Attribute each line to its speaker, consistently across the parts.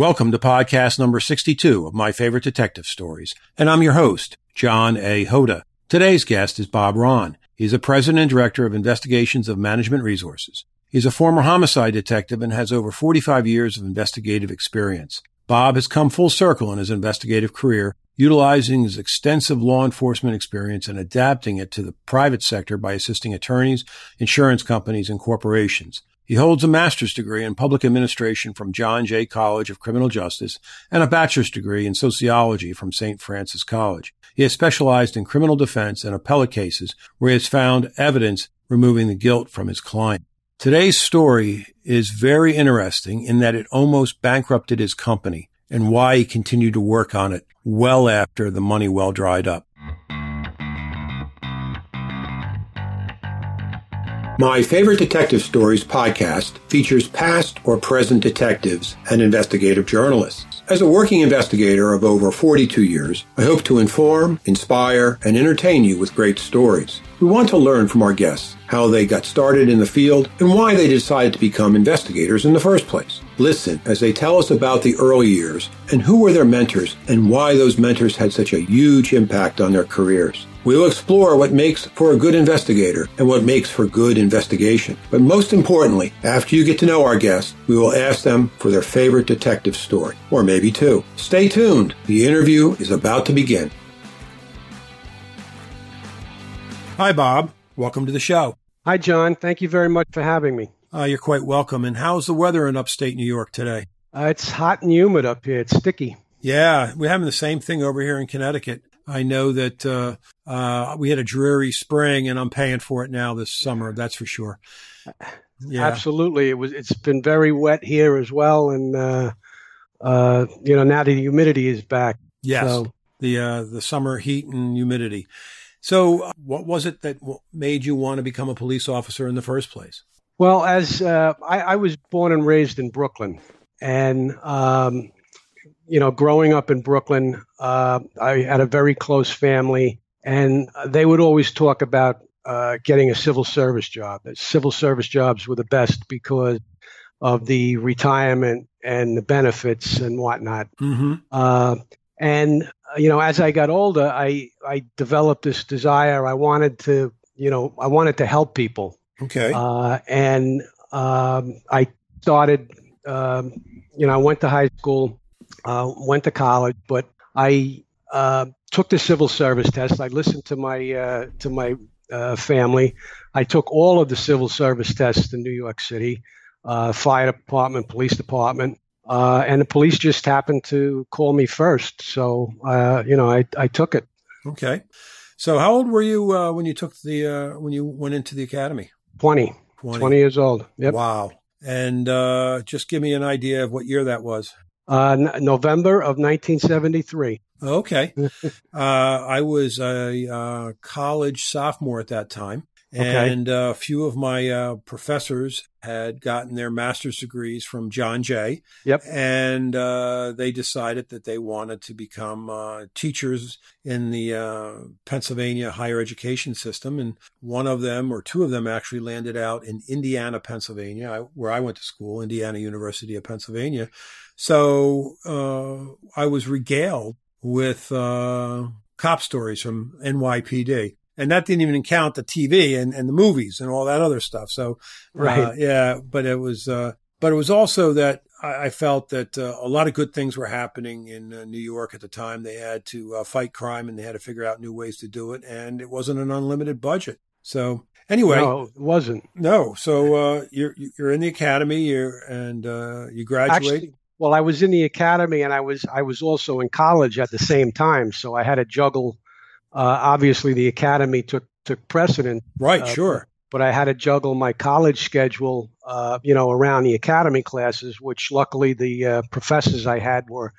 Speaker 1: Welcome to podcast number 62 of My Favorite Detective Stories, and I'm your host, John A. Hoda. Today's guest is Bob Ron. He's the president and director of investigations of Management Resources. He's a former homicide detective and has over 45 years of investigative experience. Bob has come full circle in his investigative career, utilizing his extensive law enforcement experience and adapting it to the private sector by assisting attorneys, insurance companies, and corporations. He holds a master's degree in public administration from John Jay College of Criminal Justice and a bachelor's degree in sociology from St. Francis College. He has specialized in criminal defense and appellate cases where he has found evidence removing the guilt from his client. Today's story is very interesting in that it almost bankrupted his company and why he continued to work on it well after the money well dried up. My Favorite Detective Stories podcast features past or present detectives and investigative journalists. As a working investigator of over 42 years, I hope to inform, inspire, and entertain you with great stories. We want to learn from our guests how they got started in the field and why they decided to become investigators in the first place. Listen as they tell us about the early years and who were their mentors and why those mentors had such a huge impact on their careers. We'll explore what makes for a good investigator and what makes for good investigation. But most importantly, after you get to know our guests, we will ask them for their favorite detective story, or maybe two. Stay tuned. The interview is about to begin. Hi, Bob. Welcome to the show.
Speaker 2: Hi, John. Thank you very much for having me.
Speaker 1: Uh, you're quite welcome. And how's the weather in upstate New York today?
Speaker 2: Uh, it's hot and humid up here. It's sticky.
Speaker 1: Yeah, we're having the same thing over here in Connecticut. I know that uh, uh, we had a dreary spring, and I'm paying for it now this summer. That's for sure.
Speaker 2: Yeah. Absolutely, it was. It's been very wet here as well, and uh, uh you know now the humidity is back.
Speaker 1: Yes, so. the uh, the summer heat and humidity. So, uh, what was it that made you want to become a police officer in the first place?
Speaker 2: Well, as I, I, was born and raised in Brooklyn, and um, you know, growing up in Brooklyn, uh, I had a very close family, and they would always talk about uh, getting a civil service job. Civil service jobs were the best because of the retirement and the benefits and whatnot. Mm-hmm. Uh, and you know, as I got older, I I developed this desire. I wanted to, you know, I wanted to help people.
Speaker 1: Okay. Uh,
Speaker 2: and um, I started. Um, you know, I went to high school uh, went to college, but I uh, took the civil service test. I listened to my uh, to my uh, family. I took all of the civil service tests in New York City, uh, fire department, police department, uh, and the police just happened to call me first. So you know, I I took it.
Speaker 1: Okay. So how old were you when you took the when you went into the academy?
Speaker 2: 20. 20, 20 years old. Yep.
Speaker 1: Wow. And just give me an idea of what year that was.
Speaker 2: Uh, November of 1973.
Speaker 1: Okay. uh, I was a uh, college sophomore at that time. And okay. Uh, a few of my uh, professors had gotten their master's degrees from John Jay.
Speaker 2: Yep.
Speaker 1: And uh, they decided that they wanted to become uh, teachers in the uh, Pennsylvania higher education system. And one of them, or two of them, actually landed out in Indiana, Pennsylvania, where I went to school, Indiana University of Pennsylvania. So uh, I was regaled with uh, cop stories from NYPD. And that didn't even count the TV and, and the movies and all that other stuff. So,
Speaker 2: uh, right. Uh,
Speaker 1: yeah, but it was, uh, but it was also that I, I felt that uh, a lot of good things were happening in uh, New York at the time. They had to fight crime and they had to figure out new ways to do it. And it wasn't an unlimited budget. So anyway,
Speaker 2: no, it wasn't.
Speaker 1: No. So you're, you're in the academy you're, and you graduate.
Speaker 2: Actually, well, I was in the academy and I was I was also in college at the same time, so I had to juggle. Uh, obviously, the academy took took precedent.
Speaker 1: Right,
Speaker 2: uh,
Speaker 1: sure.
Speaker 2: But I had to juggle my college schedule, uh, you know, around the academy classes, which luckily the uh, professors I had were,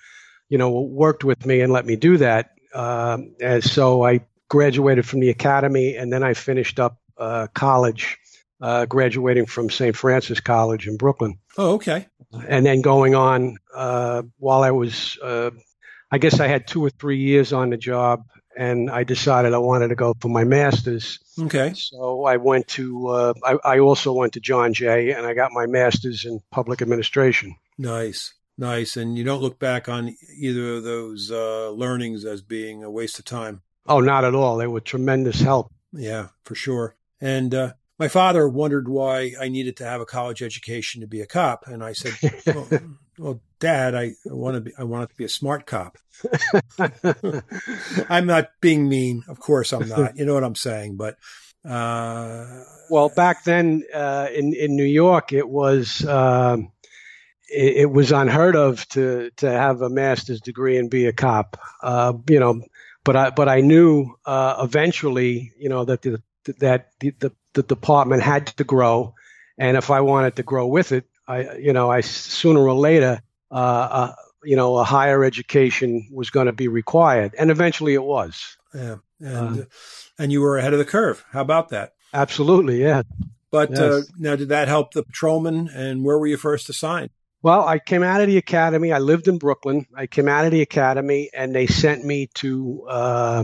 Speaker 2: you know, worked with me and let me do that. Um, and so I graduated from the academy, and then I finished up uh, college, uh, graduating from St. Francis College in Brooklyn.
Speaker 1: Oh, okay
Speaker 2: and then going on uh, while I was, uh, I guess I had two or three years on the job, and I decided I wanted to go for my master's.
Speaker 1: Okay.
Speaker 2: So I went to, uh, I, I, also went to John Jay, and I got my master's in public administration.
Speaker 1: Nice. Nice. And you don't look back on either of those uh, learnings as being a waste of time.
Speaker 2: Oh, not at all. They were tremendous help.
Speaker 1: Yeah, for sure. And uh, my father wondered why I needed to have a college education to be a cop, and I said, "Well, well Dad, I want to be. I want to be a smart cop." I'm not being mean, of course I'm not. You know what I'm saying, but. Uh,
Speaker 2: well, back then uh, in in New York, it was um, it, it, was unheard of to to have a master's degree and be a cop. Uh, you know, but I but I knew uh, eventually, you know, that the that the, the, the department had to grow, and if I wanted to grow with it, I you know I sooner or later, uh, uh, you know, a higher education was going to be required, and eventually it was.
Speaker 1: Yeah, and uh, and you were ahead of the curve. How about that?
Speaker 2: Absolutely, yeah.
Speaker 1: But uh, yes. now, did that help the patrolman? And where were you first assigned?
Speaker 2: Well, I came out of the academy. I lived in Brooklyn. I came out of the academy, and they sent me to uh,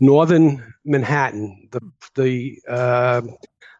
Speaker 2: northern Manhattan, the the uh,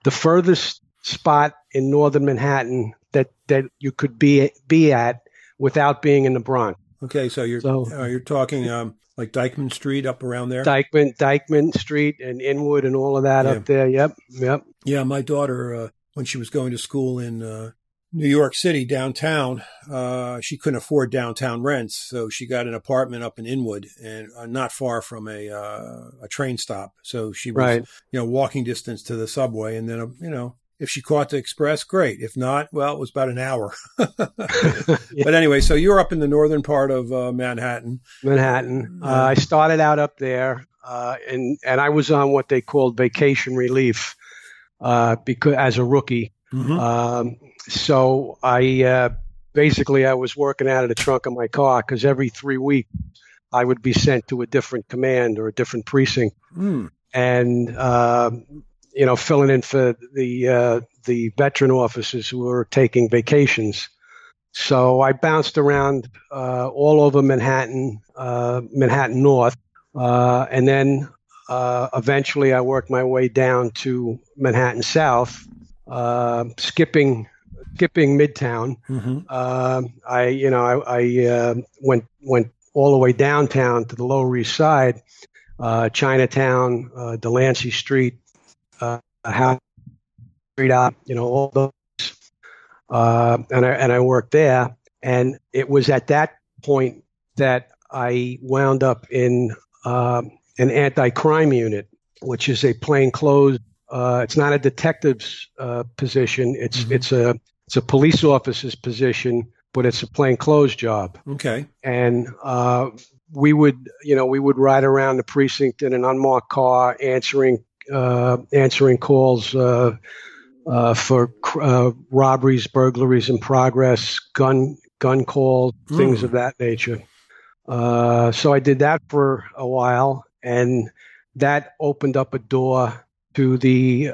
Speaker 2: the furthest spot in northern Manhattan that that you could be be at without being in the Bronx.
Speaker 1: Okay, so you're so, uh, you're talking um, like Dyckman Street up around there.
Speaker 2: Dyckman Dyckman Street and Inwood and all of that yeah. up there. Yep, yep.
Speaker 1: Yeah, my daughter uh, when she was going to school in uh, New York City downtown. Uh, she couldn't afford downtown rents, so she got an apartment up in Inwood and uh, not far from a uh, a train stop. So she was, right. you know, walking distance to the subway, and then uh, you know. If she caught the express, great. If not, well, it was about an hour. But anyway, so you're up in the northern part of uh, Manhattan.
Speaker 2: Manhattan. Uh, I started out up there, and and I was on what they called vacation relief because as a rookie. Mm-hmm. Um, so I uh, basically I was working out of the trunk of my car because every three weeks I would be sent to a different command or a different precinct, mm. and uh, you know filling in for the uh, the veteran officers who were taking vacations. So I bounced around uh, all over Manhattan, uh, Manhattan North, uh, and then eventually I worked my way down to Manhattan South, skipping skipping Midtown. Mm-hmm. Uh, I, you know, I, I uh, went went all the way downtown to the Lower East Side, uh, Chinatown, uh, Delancey Street, uh, Houston Street, up, you know, all those. Uh, and I and I worked there, and it was at that point that I wound up in uh, an anti-crime unit, which is a plainclothes uh, it's not a detective's uh, position. It's mm-hmm. it's a it's a police officer's position, but it's a plainclothes job.
Speaker 1: Okay.
Speaker 2: And uh, we would, you know, we would ride around the precinct in an unmarked car, answering uh, answering calls uh, uh for uh, robberies, burglaries in progress, gun gun calls, mm. things of that nature. Uh, so I did that for a while, and that opened up a door to the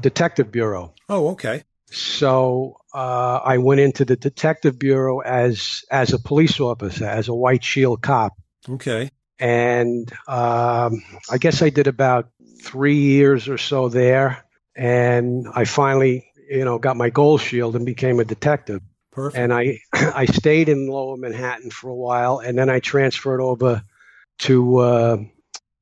Speaker 2: detective bureau.
Speaker 1: Oh, okay.
Speaker 2: So uh, I went into the detective bureau as as a police officer, as a white shield cop.
Speaker 1: Okay.
Speaker 2: And um, I guess I did about three years or so there, and I finally, you know, got my gold shield and became a detective.
Speaker 1: Perfect.
Speaker 2: And I I stayed in Lower Manhattan for a while, and then I transferred over to uh,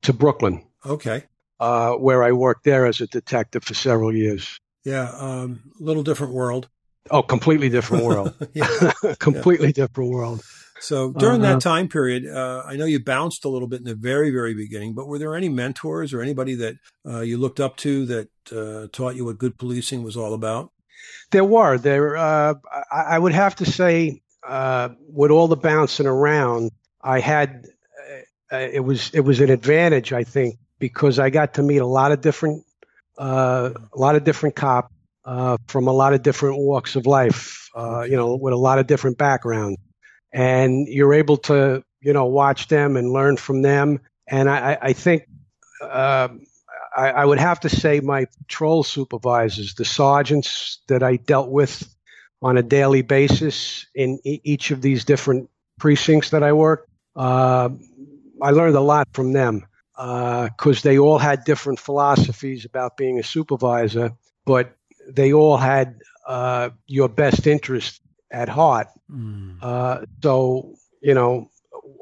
Speaker 2: to Brooklyn.
Speaker 1: Okay.
Speaker 2: Uh, where I worked there as a detective for several years.
Speaker 1: Yeah, um, a little different world.
Speaker 2: Oh, completely different world. completely yeah. different world.
Speaker 1: So during uh, that time period, uh, I know you bounced a little bit in the very, very beginning, but were there any mentors or anybody that uh, you looked up to that uh, taught you what good policing was all about?
Speaker 2: There were. There, uh, I, would have to say, uh, with all the bouncing around, I had it was it was an advantage, I think, because I got to meet a lot of different uh, a lot of different cops uh, from a lot of different walks of life, uh, you know, with a lot of different backgrounds. And you're able to, you know, watch them and learn from them. And I, I think uh, I, I, would have to say my patrol supervisors, the sergeants that I dealt with on a daily basis in e- each of these different precincts that I worked, uh, I learned a lot from them because uh, they all had different philosophies about being a supervisor, but they all had uh, your best interest at heart. Mm. Uh, so you know,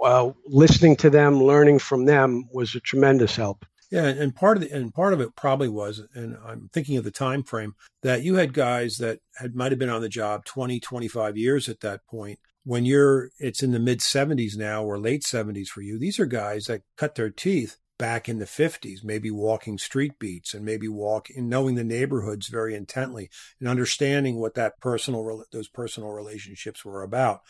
Speaker 2: uh, listening to them, learning from them was a tremendous help.
Speaker 1: Yeah, and part of the, and part of it probably was, and I'm thinking of the time frame that you had guys that had might have been on the job 20, 25 years at that point. When you're, it's in the mid 70s now or late 70s for you. These are guys that cut their teeth back in the 50s, maybe walking street beats and maybe walk in knowing the neighborhoods very intently and understanding what that personal those personal relationships were about.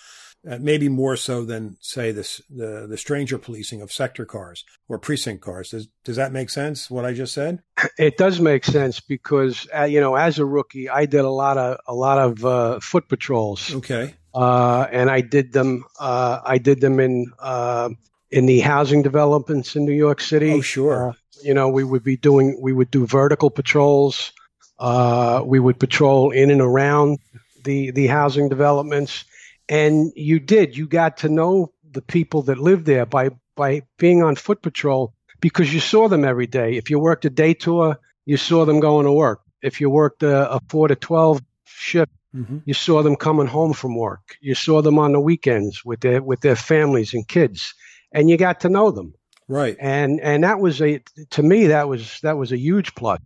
Speaker 1: Uh, maybe more so than say this the the stranger policing of sector cars or precinct cars. Does does that make sense? What I just said?
Speaker 2: It does make sense because uh, you know as a rookie, I did a lot of a lot of uh, foot patrols.
Speaker 1: Okay.
Speaker 2: Uh, and I did them. Uh, I did them in uh, in the housing developments in New York City.
Speaker 1: Oh, sure. Uh,
Speaker 2: you know, we would be doing, we would do vertical patrols. Uh, we would patrol in and around the the housing developments, and you did. You got to know the people that lived there by by being on foot patrol because you saw them every day. If you worked a day tour, you saw them going to work. If you worked a, a four to twelve shift, mm-hmm. you saw them coming home from work. You saw them on the weekends with their with their families and kids and you got to know them.
Speaker 1: Right.
Speaker 2: And and that was a to me that was that was a huge plus.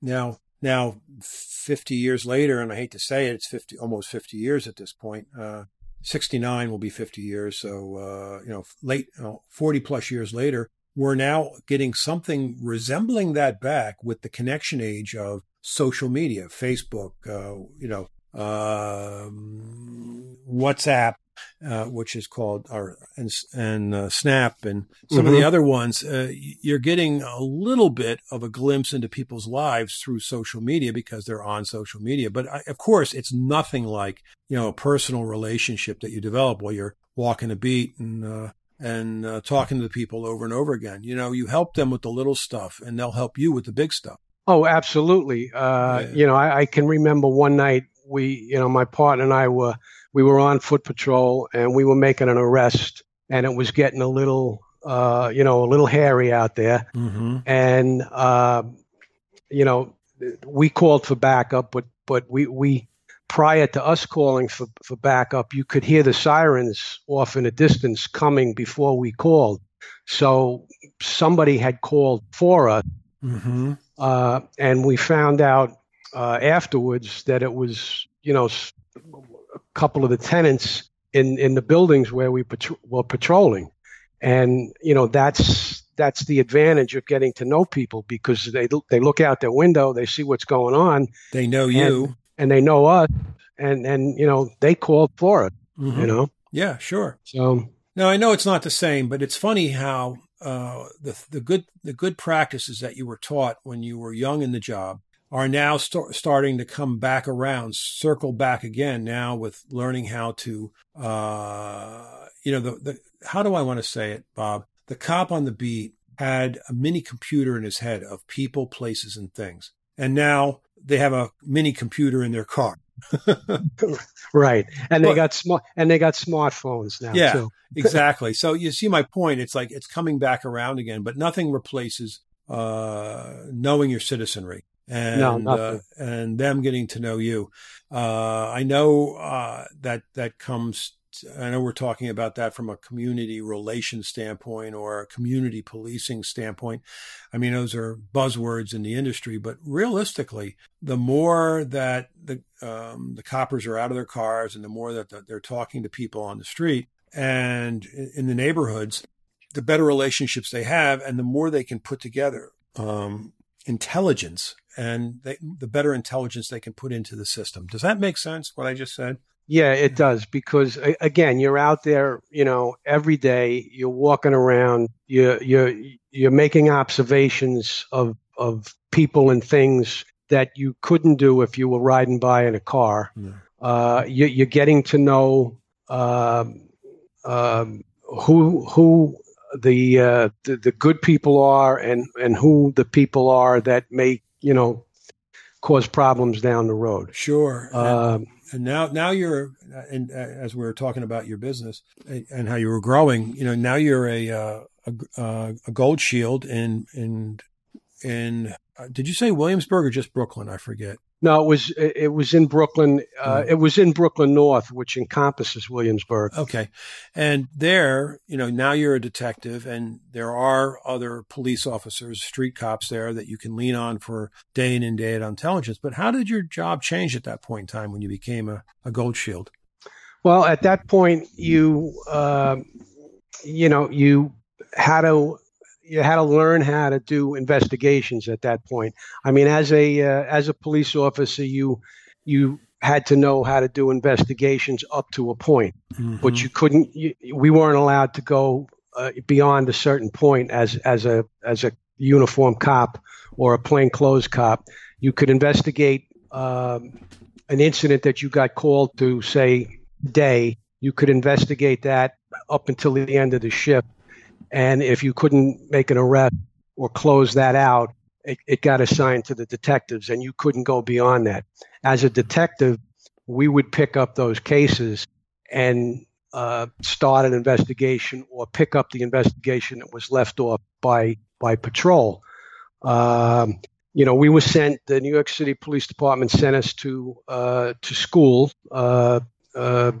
Speaker 1: Now now 50 years later and I hate to say it it's 50 almost 50 years at this point. Uh 69 will be 50 years so uh you know late you know, 40 plus years later we're now getting something resembling that back with the connection age of social media, Facebook, uh, you know, um, WhatsApp, uh, which is called our and, and uh, Snap and some mm-hmm. of the mm-hmm. other ones, uh, you're getting a little bit of a glimpse into people's lives through social media because they're on social media. But I, of course, it's nothing like you know a personal relationship that you develop while you're walking a beat and uh, and uh, talking to the people over and over again. You know, you help them with the little stuff, and they'll help you with the big stuff.
Speaker 2: Oh, absolutely. Uh, yeah. You know, I, I, can remember one night we, you know, my partner and I were we were on foot patrol and we were making an arrest and it was getting a little uh, you know a little hairy out there mm-hmm. and uh, you know we called for backup but but we we prior to us calling for, for backup you could hear the sirens off in a distance coming before we called so somebody had called for us mm-hmm. uh, and we found out uh, afterwards that it was you know couple of the tenants in in the buildings where we patro- were patrolling, and you know that's that's the advantage of getting to know people because they they look out their window, they see what's going on,
Speaker 1: they know you,
Speaker 2: and, and they know us, and and you know they called for it, mm-hmm. you know.
Speaker 1: Yeah, sure.
Speaker 2: So
Speaker 1: now I know it's not the same, but it's funny how uh, the the good the good practices that you were taught when you were young in the job are now st- starting to come back around, circle back again now with learning how to, uh, you know, the, the, how do I want to say it, Bob? The cop on the beat had a mini computer in his head of people, places, and things. And now they have a mini computer in their car.
Speaker 2: right. And they got smart and they got smartphones now
Speaker 1: yeah,
Speaker 2: too.
Speaker 1: exactly. So you see my point. It's like it's coming back around again, but nothing replaces uh, knowing your citizenry and no, uh, and them getting to know you. Uh, I know uh, that that comes. I know we're talking about that from a community relations standpoint or a community policing standpoint. I mean, those are buzzwords in the industry, but realistically, the more that the um, the coppers are out of their cars and the more that the, they're talking to people on the street and in the neighborhoods, the better relationships they have, and the more they can put together um, intelligence and they, the better intelligence they can put into the system. Does that make sense? What I just said?
Speaker 2: Yeah, it does because again, you're out there, you know, every day. You're walking around. You're you're you're making observations of of people and things that you couldn't do if you were riding by in a car. Yeah. Uh, you, are getting to know uh, who who the, uh, the the good people are and and who the people are that may you know, cause problems down the road.
Speaker 1: Sure. Um, and now, now you're, and uh, as we were talking about your business and how you were growing, you know, now you're a uh, a, uh, a, gold shield in in in. Uh, did you say Williamsburg or just Brooklyn? I forget.
Speaker 2: No, it was it was in Brooklyn. Uh,
Speaker 1: Mm.
Speaker 2: It was in Brooklyn North, which encompasses Williamsburg.
Speaker 1: Okay. And there, you know, now you're a detective and there are other police officers, street cops there that you can lean on for day in and day out intelligence. But how did your job change at that point in time when you became a, a gold shield?
Speaker 2: Well, at that point, you uh, you know you had to you had to learn how to do investigations. At that point, I mean, as a uh, as a police officer, you you had to know how to do investigations up to a point, but you couldn't. You, we weren't allowed to go uh, beyond a certain point as as a as a uniform cop or a plainclothes cop. You could investigate um, an incident that you got called to, say, day, you could investigate that up until the end of the shift. And if you couldn't make an arrest or close that out, it, it got assigned to the detectives, and you couldn't go beyond that. As a detective, we would pick up those cases and uh, start an investigation or pick up the investigation that was left off by by patrol. Um, you know, we were sent. The New York City Police Department sent us to uh, to school. Uh, uh,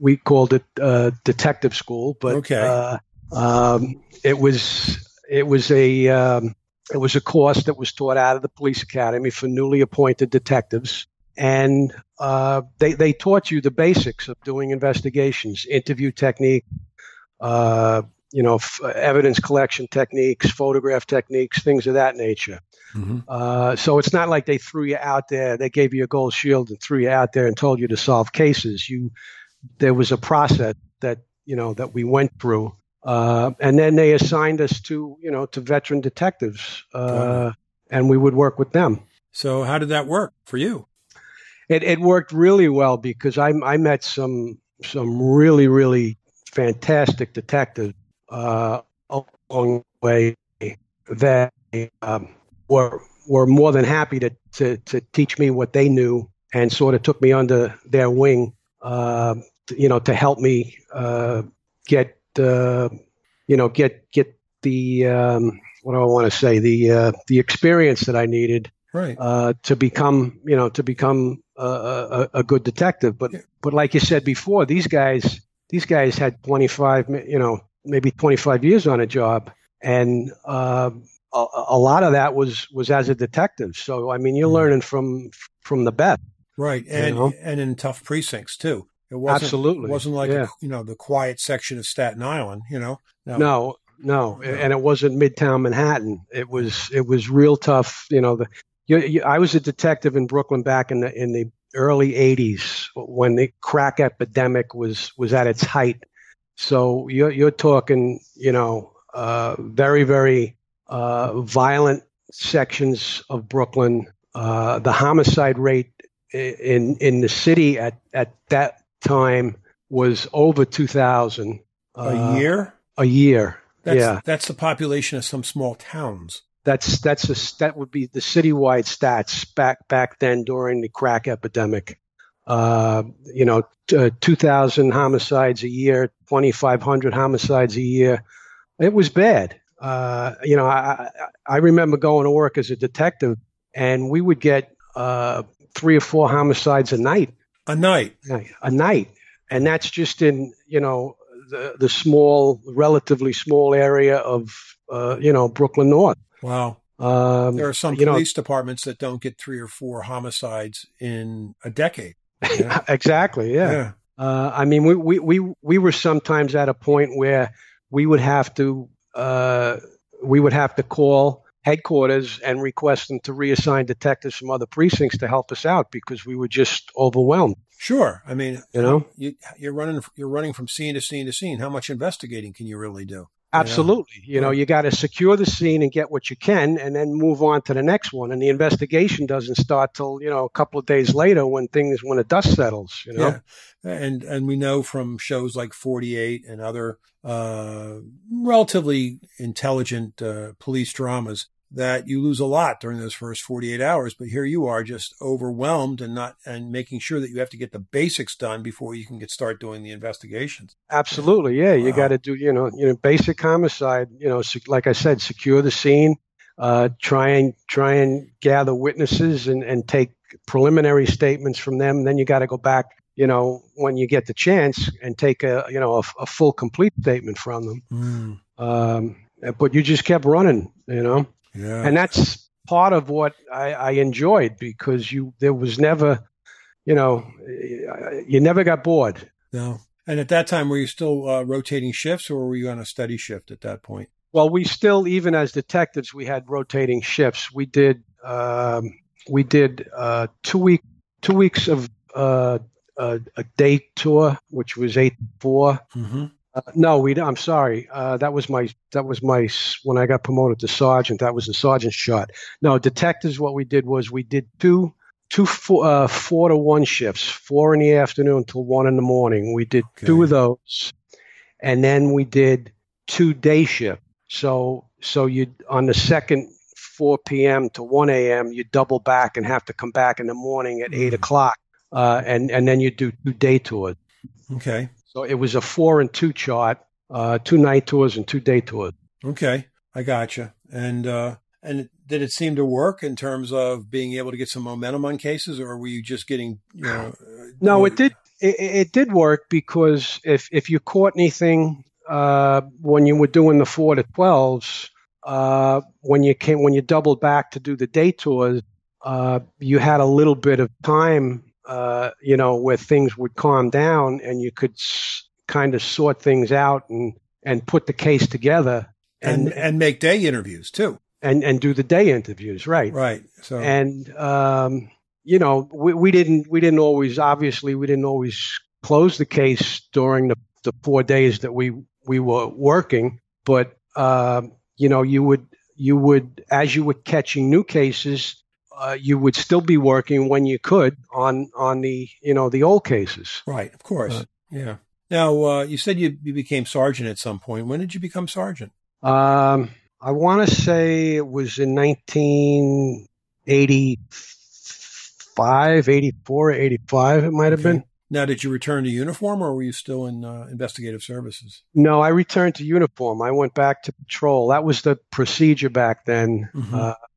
Speaker 2: we called it uh, detective school, but
Speaker 1: Okay.
Speaker 2: Um, it was it was a um, it was a course that was taught out of the police academy for newly appointed detectives, and uh, they they taught you the basics of doing investigations, interview technique, uh, you know, f- evidence collection techniques, photograph techniques, things of that nature.
Speaker 1: Mm-hmm.
Speaker 2: Uh, so it's not like they threw you out there. They gave you a gold shield and threw you out there and told you to solve cases. You, there was a process that you know that we went through, uh, and then they assigned us to you know to veteran detectives, uh, and we would work with them.
Speaker 1: So how did that work for you?
Speaker 2: It, it worked really well because I, I met some some really really fantastic detectives uh, along the way that um, were were more than happy to, to to teach me what they knew and sort of took me under their wing, uh, you know, to help me uh, get uh, you know get get the um, what do I want to say the uh, the experience that I needed
Speaker 1: Right.
Speaker 2: uh, to become you know to become a, a, a good detective. But
Speaker 1: Yeah.
Speaker 2: but like you said before, these guys these guys had 25 you know maybe 25 years on a job, and uh, a, a lot of that was was as a detective. So I mean, you're
Speaker 1: Mhm.
Speaker 2: learning from from the best.
Speaker 1: Right. And
Speaker 2: know?
Speaker 1: and in tough precincts too. It wasn't
Speaker 2: Absolutely.
Speaker 1: It wasn't like
Speaker 2: Yeah.
Speaker 1: you know the quiet section of Staten Island. You know. No.
Speaker 2: No, no,
Speaker 1: No.
Speaker 2: and it wasn't Midtown Manhattan. It was it was real tough. You know, the you, you, I was a detective in Brooklyn back in the in the early '80s when the crack epidemic was was at its height. So you're you're talking, you know, uh, very very uh, violent sections of Brooklyn. Uh, the homicide rate in in the city at at that time was over 2,000
Speaker 1: A
Speaker 2: uh,
Speaker 1: year.
Speaker 2: a year.
Speaker 1: That's,
Speaker 2: yeah,
Speaker 1: That's the population of some small towns.
Speaker 2: that's that's a that would be the citywide stats back back then during the crack epidemic. Uh, you know, t- uh, 2,000 homicides a year, 2,500 homicides a year. It was bad. Uh, you know, I, I I remember going to work as a detective, and we would get uh, three or four homicides a night.
Speaker 1: A night.
Speaker 2: a night, and that's just in you know the the small, relatively small area of uh, you know Brooklyn North.
Speaker 1: Wow.
Speaker 2: Um,
Speaker 1: There are some
Speaker 2: you know-
Speaker 1: police departments that don't get three or four homicides in a decade. Yeah.
Speaker 2: exactly, yeah. Uh, I mean, we, we we we were sometimes at a point where we would have to uh, we would have to call headquarters and request them to reassign detectives from other precincts to help us out because we were just overwhelmed.
Speaker 1: Sure. I mean,
Speaker 2: You know,
Speaker 1: you, you're running. You're running from scene to scene to scene. How much investigating can you really do?
Speaker 2: Absolutely. You know,
Speaker 1: Right.
Speaker 2: you got to secure the scene and get what you can and then move on to the next one. And the investigation doesn't start till, you know, a couple of days later when things, when the dust settles, you know?
Speaker 1: Yeah, and and we know from shows like 48 and other uh, relatively intelligent uh, police dramas that you lose a lot during those first 48 hours. But here you are, just overwhelmed and not and making sure that you have to get the basics done before you can get start doing the investigations.
Speaker 2: Absolutely. Yeah. You got to do, you know, you know, basic homicide, you know, like I said, secure the scene, uh, try and try and gather witnesses and, and take preliminary statements from them. Then you got to go back, you know, when you get the chance and take a you know a, a full complete statement from them. Mm. Um, but you just kept running, you know,
Speaker 1: yeah.
Speaker 2: and that's part of what I, I enjoyed because you there was never, you know, you never got bored.
Speaker 1: No. And at that time, were you still uh, rotating shifts, or were you on a steady shift at that point?
Speaker 2: Well, we still, even as detectives, we had rotating shifts. We did um, we did uh, two week two weeks of uh, a, a, day tour, which was eight 4 mm-hmm. Uh, no, we. I'm sorry. Uh, that was my. That was my. When I got promoted to sergeant, that was the sergeant's shot. No, detectives. What we did was we did two two four, uh, four to one shifts, four in the afternoon till one in the morning. We did okay. two of those, and then we did two day shift. So so you on the second 4 p.m. to 1 a.m. you double back and have to come back in the morning at eight mm. o'clock, uh, and and then you do two day tours.
Speaker 1: Okay.
Speaker 2: So it was a four and two chart, uh, two night tours and two day tours.
Speaker 1: Okay, I gotcha. And uh, and did it seem to work in terms of being able to get some momentum on cases, or were you just getting, you know?
Speaker 2: No, it did. It, it did work because if if you caught anything uh, when you were doing the four to twelves, uh, when you came when you doubled back to do the day tours, uh, you had a little bit of time, uh, you know, where things would calm down and you could s- kind of sort things out and and put the case together
Speaker 1: and and, and make day interviews too
Speaker 2: and and do the day interviews, right?
Speaker 1: Right. So
Speaker 2: and um, you know, we, we didn't we didn't always obviously we didn't always close the case during the the four days that we we were working, but uh, you know, you would you would as you were catching new cases. Uh, you would still be working when you could on on the you know the old cases.
Speaker 1: Right, of course. Uh, yeah. Now uh, you said you, you became sergeant at some point. When did you become sergeant?
Speaker 2: Um, I want to say it was in 1985, 84, 85, it might have okay. been.
Speaker 1: Now, did you return to uniform or were you still in uh, investigative services?
Speaker 2: No, I returned to uniform. I went back to patrol. That was the procedure back then, mm-hmm.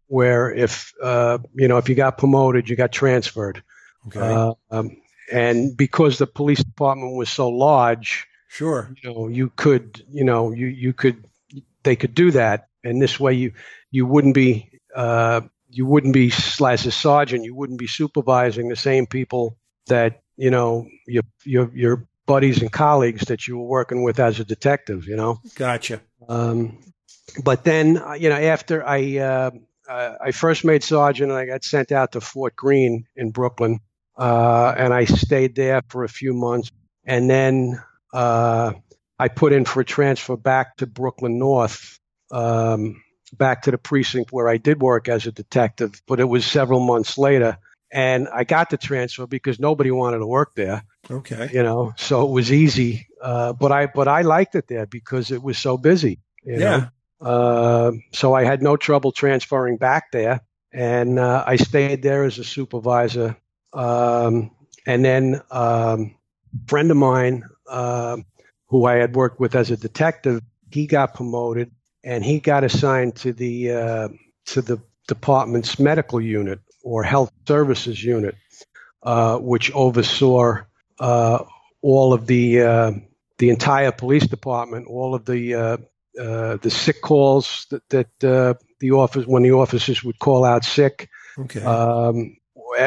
Speaker 2: Where if uh, you know if you got promoted, you got transferred.
Speaker 1: Okay. Uh,
Speaker 2: um, and because the police department was so large,
Speaker 1: sure,
Speaker 2: you know, you could, you know, you you could, they could do that. And this way you you wouldn't be uh, you wouldn't be as a sergeant. You wouldn't be supervising the same people that you know your your your buddies and colleagues that you were working with as a detective you know?
Speaker 1: Gotcha.
Speaker 2: Um, but then uh, you know after I uh, uh, I first made sergeant and I got sent out to Fort Greene in Brooklyn uh, and I stayed there for a few months and then uh, I put in for a transfer back to Brooklyn North um, back to the precinct where I did work as a detective, but it was several months later. And I got the transfer because nobody wanted to work there.
Speaker 1: Okay.
Speaker 2: You know, so it was easy. Uh, but I but I liked it there because it was so busy.
Speaker 1: yeah.
Speaker 2: Uh, so I had no trouble transferring back there, and uh, I stayed there as a supervisor. Um, and then um, a friend of mine, uh, who I had worked with as a detective, he got promoted, and he got assigned to the uh, to the department's medical unit or health services unit, uh, which oversaw all of the the entire police department, all of the uh, uh, the sick calls that, that the office when the officers would call out sick.
Speaker 1: Okay.
Speaker 2: Um,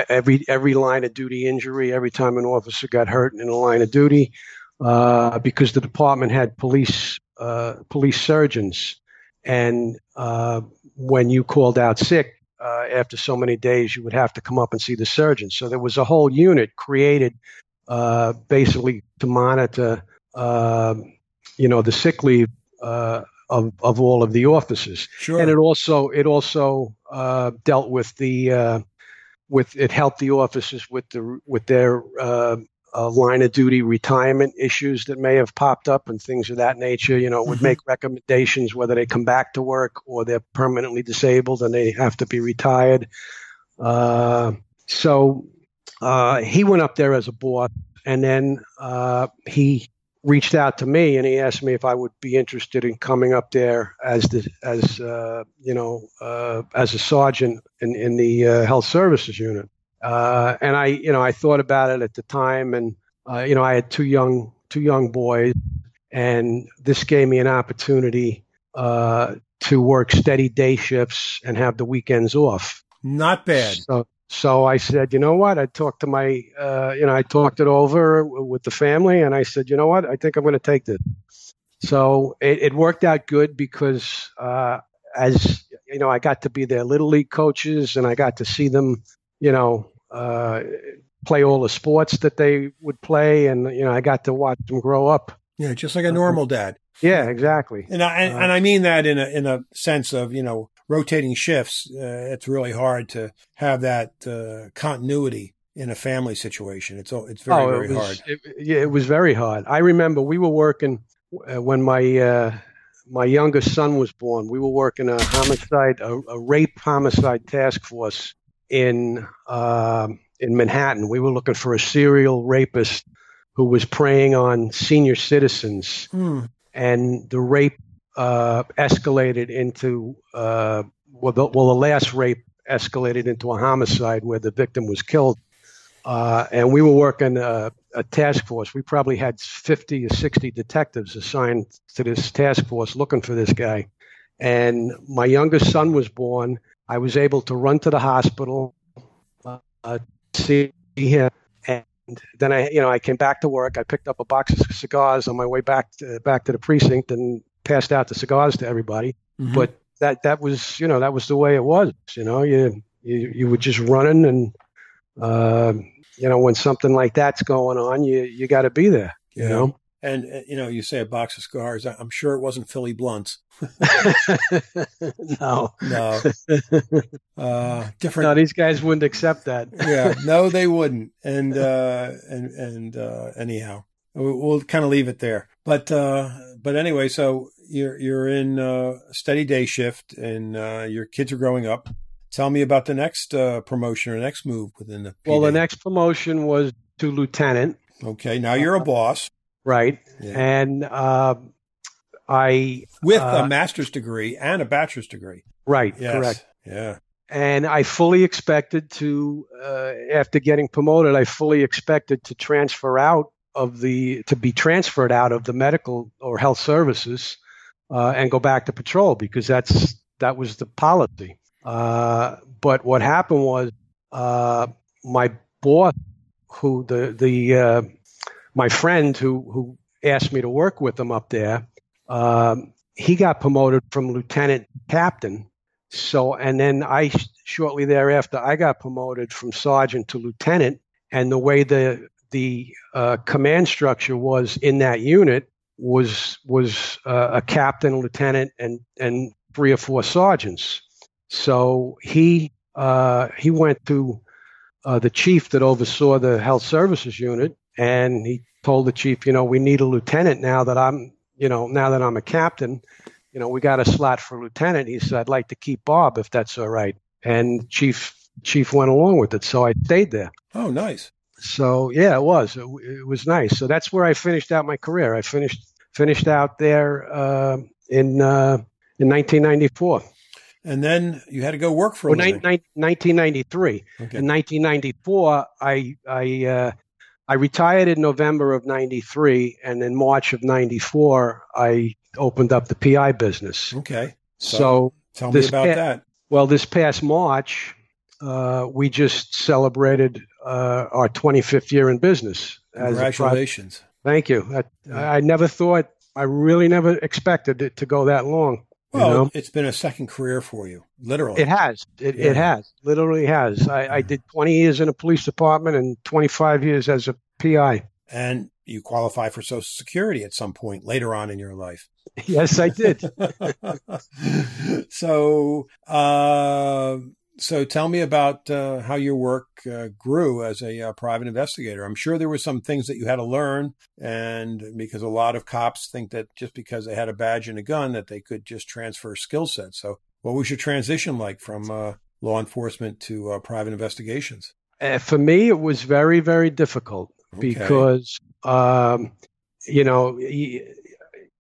Speaker 2: every every line of duty injury, every time an officer got hurt in a line of duty, because the department had police police surgeons and uh, when you called out sick uh, after so many days, you would have to come up and see the surgeon. So there was a whole unit created uh, basically to monitor, um, you know, the sick leave uh, of of all of the offices.
Speaker 1: Sure.
Speaker 2: And it also it also uh, dealt with the uh, with it helped the officers with the with their uh, line of duty retirement issues that may have popped up and things of that nature. You know, would mm-hmm. make recommendations whether they come back to work or they're permanently disabled and they have to be retired. Uh, so uh, he went up there as a boss, and then uh, he reached out to me and he asked me if I would be interested in coming up there as the as uh, you know uh, as a sergeant in in the uh, health services unit. Uh, and I you know I thought about it at the time, and uh, you know I had two young two young boys, and this gave me an opportunity uh, to work steady day shifts and have the weekends off.
Speaker 1: Not bad.
Speaker 2: So, so I said, you know what? I talked to my, uh, you know, I talked it over with the family, and I said, you know what? I think I'm going to take this. So it, it worked out good because uh, as you know, I got to be their little league coaches, and I got to see them, you know, uh, play all the sports that they would play, and you know, I got to watch them grow up.
Speaker 1: Yeah, just like a normal dad.
Speaker 2: Yeah, exactly.
Speaker 1: And I and, uh, and I mean that in a in a sense of you know rotating shifts, uh, it's really hard to have that uh, continuity in a family situation. It's it's very oh, very
Speaker 2: was,
Speaker 1: hard.
Speaker 2: It, yeah, it was very hard. I remember we were working uh, when my uh, my youngest son was born. We were working a homicide, a, a rape homicide task force in um, in Manhattan. We were looking for a serial rapist who was preying on senior citizens,
Speaker 1: hmm.
Speaker 2: and the rape uh, escalated into uh, well, the, well, the last rape escalated into a homicide where the victim was killed. Uh, and we were working a, a, task force. We probably had 50 or 60 detectives assigned to this task force looking for this guy. And my youngest son was born. I was able to run to the hospital, uh, see him, and then I, you know, I came back to work. I picked up a box of cigars on my way back to, back to the precinct, and passed out the cigars to everybody. Mm-hmm. But that that was you know that was the way it was. You know, you you you were just running, and uh, you know when something like that's going on, you you got to be there. You yeah. know.
Speaker 1: And uh, you know, you say a box of cigars. I'm sure it wasn't Philly blunts.
Speaker 2: no,
Speaker 1: no, uh, different.
Speaker 2: No, these guys wouldn't accept that.
Speaker 1: yeah, no, they wouldn't. And uh, and and uh, anyhow, we'll, kind of leave it there. But uh, but anyway, so you're you're in a steady day shift, and uh, your kids are growing up. Tell me about the next uh, promotion or next move within the. PD.
Speaker 2: Well, the next promotion was to lieutenant.
Speaker 1: Okay, now you're a boss,
Speaker 2: right? Yeah. And uh, I
Speaker 1: with a uh, master's degree and a bachelor's degree.
Speaker 2: Right.
Speaker 1: Yes.
Speaker 2: Correct.
Speaker 1: Yeah.
Speaker 2: And I fully expected to, uh, after getting promoted, I fully expected to transfer out of the to be transferred out of the medical or health services uh, and go back to patrol because that's that was the policy. Uh, but what happened was uh, my boss, who the the uh, my friend who who asked me to work with him up there, um, he got promoted from lieutenant captain. So and then I shortly thereafter I got promoted from sergeant to lieutenant. And the way the the uh, command structure was in that unit was was uh, a captain, lieutenant, and and three or four sergeants. So he uh, he went to uh, the chief that oversaw the health services unit, and he told the chief, you know, we need a lieutenant now that I'm, you know, now that I'm a captain. You know, we got a slot for lieutenant. He said, I'd like to keep Bob if that's all right. And chief chief went along with it, so I stayed there.
Speaker 1: Oh, nice
Speaker 2: so yeah, it was. It, it, was nice. So that's where I finished out my career. I finished finished out there uh, in uh, in 1994.
Speaker 1: And then you had to go work for a well,
Speaker 2: ni- 1993. Okay. In 1994, I I uh, I retired in November of '93, and in March of '94, I opened up the PI business.
Speaker 1: Okay.
Speaker 2: So, so
Speaker 1: tell me about pa- that.
Speaker 2: Well, this past March, uh, we just celebrated uh, our 25th year in business.
Speaker 1: Congratulations.
Speaker 2: Thank you. I, I, never thought, I really never expected it to go that long.
Speaker 1: Well,
Speaker 2: you know?
Speaker 1: it's been a second career for you, literally.
Speaker 2: It has. It, yeah. it has. Literally has. I, I did 20 years in a police department and 25 years as a PI.
Speaker 1: And you qualify for Social Security at some point later on in your life.
Speaker 2: Yes, I did.
Speaker 1: so, uh, so tell me about uh, how your work uh, grew as a uh, private investigator. I'm sure there were some things that you had to learn, and because a lot of cops think that just because they had a badge and a gun that they could just transfer skill sets. So, what was your transition like from uh, law enforcement to uh, private investigations?
Speaker 2: Uh, for me, it was very, very difficult okay. because um, you know, you,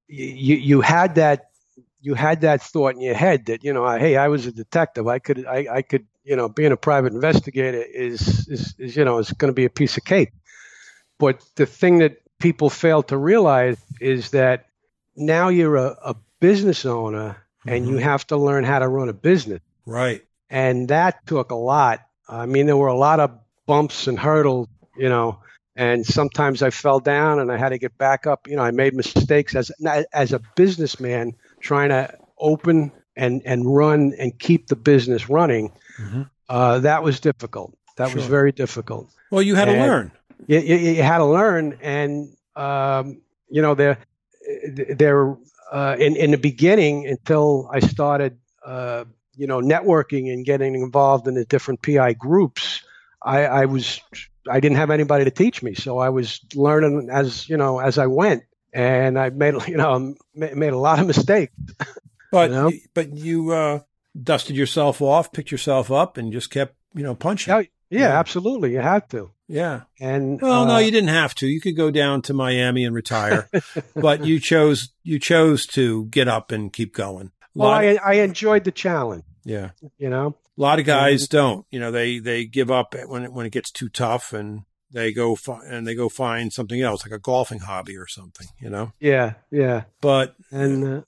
Speaker 2: you you had that you had that thought in your head that you know, hey, I was a detective. I could I, I could you know, being a private investigator is is, is you know is going to be a piece of cake. But the thing that people fail to realize is that now you're a, a business owner and mm-hmm. you have to learn how to run a business.
Speaker 1: Right.
Speaker 2: And that took a lot. I mean, there were a lot of bumps and hurdles, you know, and sometimes I fell down and I had to get back up. You know, I made mistakes as as a businessman trying to open and and run and keep the business running. Mm-hmm. Uh, that was difficult. That sure. was very difficult.
Speaker 1: Well, you had and to learn.
Speaker 2: You, you, you, had to learn, and um, you know, there, there, uh, in in the beginning, until I started, uh, you know, networking and getting involved in the different PI groups, I, I was I didn't have anybody to teach me, so I was learning as you know as I went, and I made you know made a lot of mistakes.
Speaker 1: But you know? but you uh, dusted yourself off, picked yourself up, and just kept you know punching.
Speaker 2: Yeah, yeah, yeah. absolutely. You had to.
Speaker 1: Yeah.
Speaker 2: And
Speaker 1: well, uh, no, you didn't have to. You could go down to Miami and retire, but you chose you chose to get up and keep going.
Speaker 2: Well, I, I enjoyed the challenge.
Speaker 1: Yeah.
Speaker 2: You know,
Speaker 1: a lot of guys and, don't. You know, they they give up when it, when it gets too tough, and they go fi- and they go find something else, like a golfing hobby or something. You know.
Speaker 2: Yeah. Yeah.
Speaker 1: But and uh,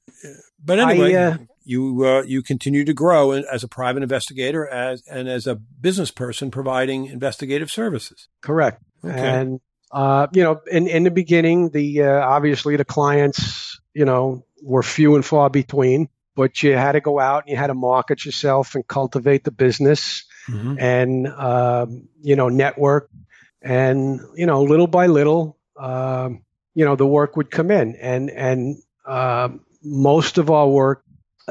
Speaker 1: but anyway, I, uh, you uh, you continue to grow as a private investigator as and as a business person providing investigative services.
Speaker 2: Correct. Okay. And uh, you know, in in the beginning, the uh, obviously the clients, you know, were few and far between, but you had to go out and you had to market yourself and cultivate the business, mm-hmm. and um, you know, network, and you know, little by little, um, you know, the work would come in, and and um, most of our work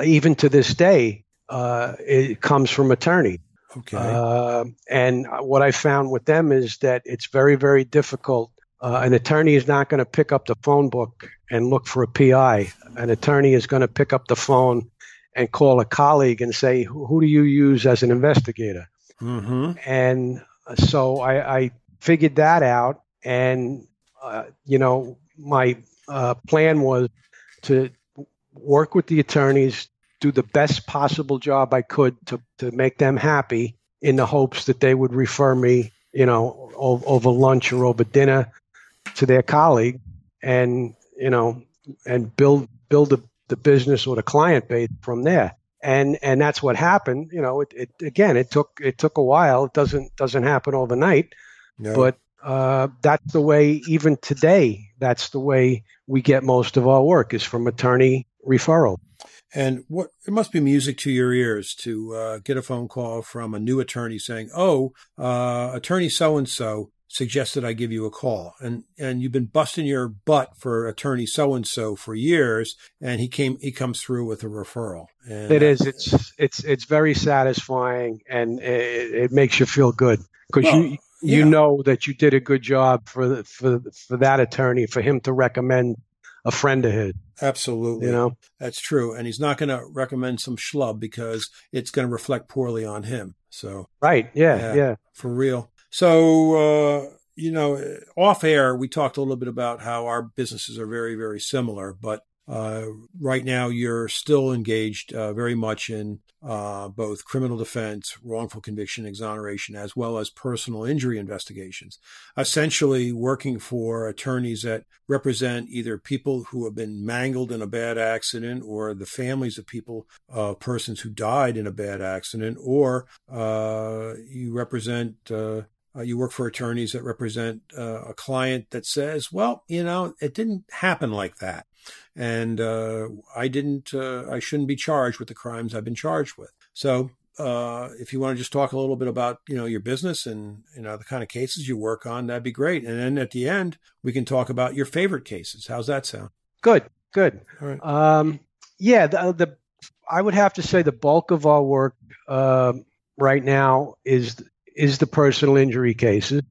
Speaker 2: even to this day, uh, it comes from attorney.
Speaker 1: Okay. Uh,
Speaker 2: and what I found with them is that it's very, very difficult. Uh, an attorney is not going to pick up the phone book and look for a PI. An attorney is going to pick up the phone and call a colleague and say, "Who do you use as an investigator?" Mm-hmm. And so I, I, figured that out, and uh, you know, my uh, plan was to work with the attorneys, do the best possible job I could to, to make them happy in the hopes that they would refer me, you know, over, over lunch or over dinner to their colleague and, you know, and build, build the, the business or the client base from there. And, and that's what happened. You know, it, it again, it took, it took a while. It doesn't, doesn't happen overnight, no. but, uh, that's the way, even today, that's the way we get most of our work is from attorney referral.
Speaker 1: And what it must be music to your ears to uh, get a phone call from a new attorney saying, "Oh, uh, attorney so and so suggested I give you a call," and and you've been busting your butt for attorney so and so for years, and he came he comes through with a referral. And,
Speaker 2: it is. It's it's it's very satisfying, and it, it makes you feel good because well, you you yeah. know that you did a good job for the, for for that attorney for him to recommend a friend of his.
Speaker 1: Absolutely.
Speaker 2: You know,
Speaker 1: that's true. And he's not going to recommend some schlub because it's going to reflect poorly on him. So,
Speaker 2: right. Yeah. Yeah. yeah.
Speaker 1: For real. So, uh, you know, off air, we talked a little bit about how our businesses are very, very similar, but uh, right now, you're still engaged uh, very much in uh, both criminal defense, wrongful conviction, exoneration, as well as personal injury investigations. Essentially, working for attorneys that represent either people who have been mangled in a bad accident, or the families of people, uh, persons who died in a bad accident, or uh, you represent uh, you work for attorneys that represent uh, a client that says, well, you know, it didn't happen like that and uh, I didn't, uh, I shouldn't be charged with the crimes I've been charged with. So, uh, if you want to just talk a little bit about, you know, your business and you know the kind of cases you work on, that'd be great. And then at the end, we can talk about your favorite cases. How's that sound?
Speaker 2: Good, good. All right. Um, yeah, the, the I would have to say the bulk of our work um, right now is is the personal injury cases.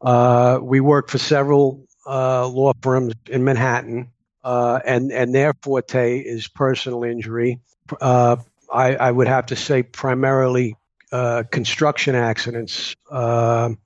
Speaker 2: Uh, we work for several uh, law firms in Manhattan uh, and and their forte is personal injury. Uh, I, I, would have to say primarily uh, construction accidents um,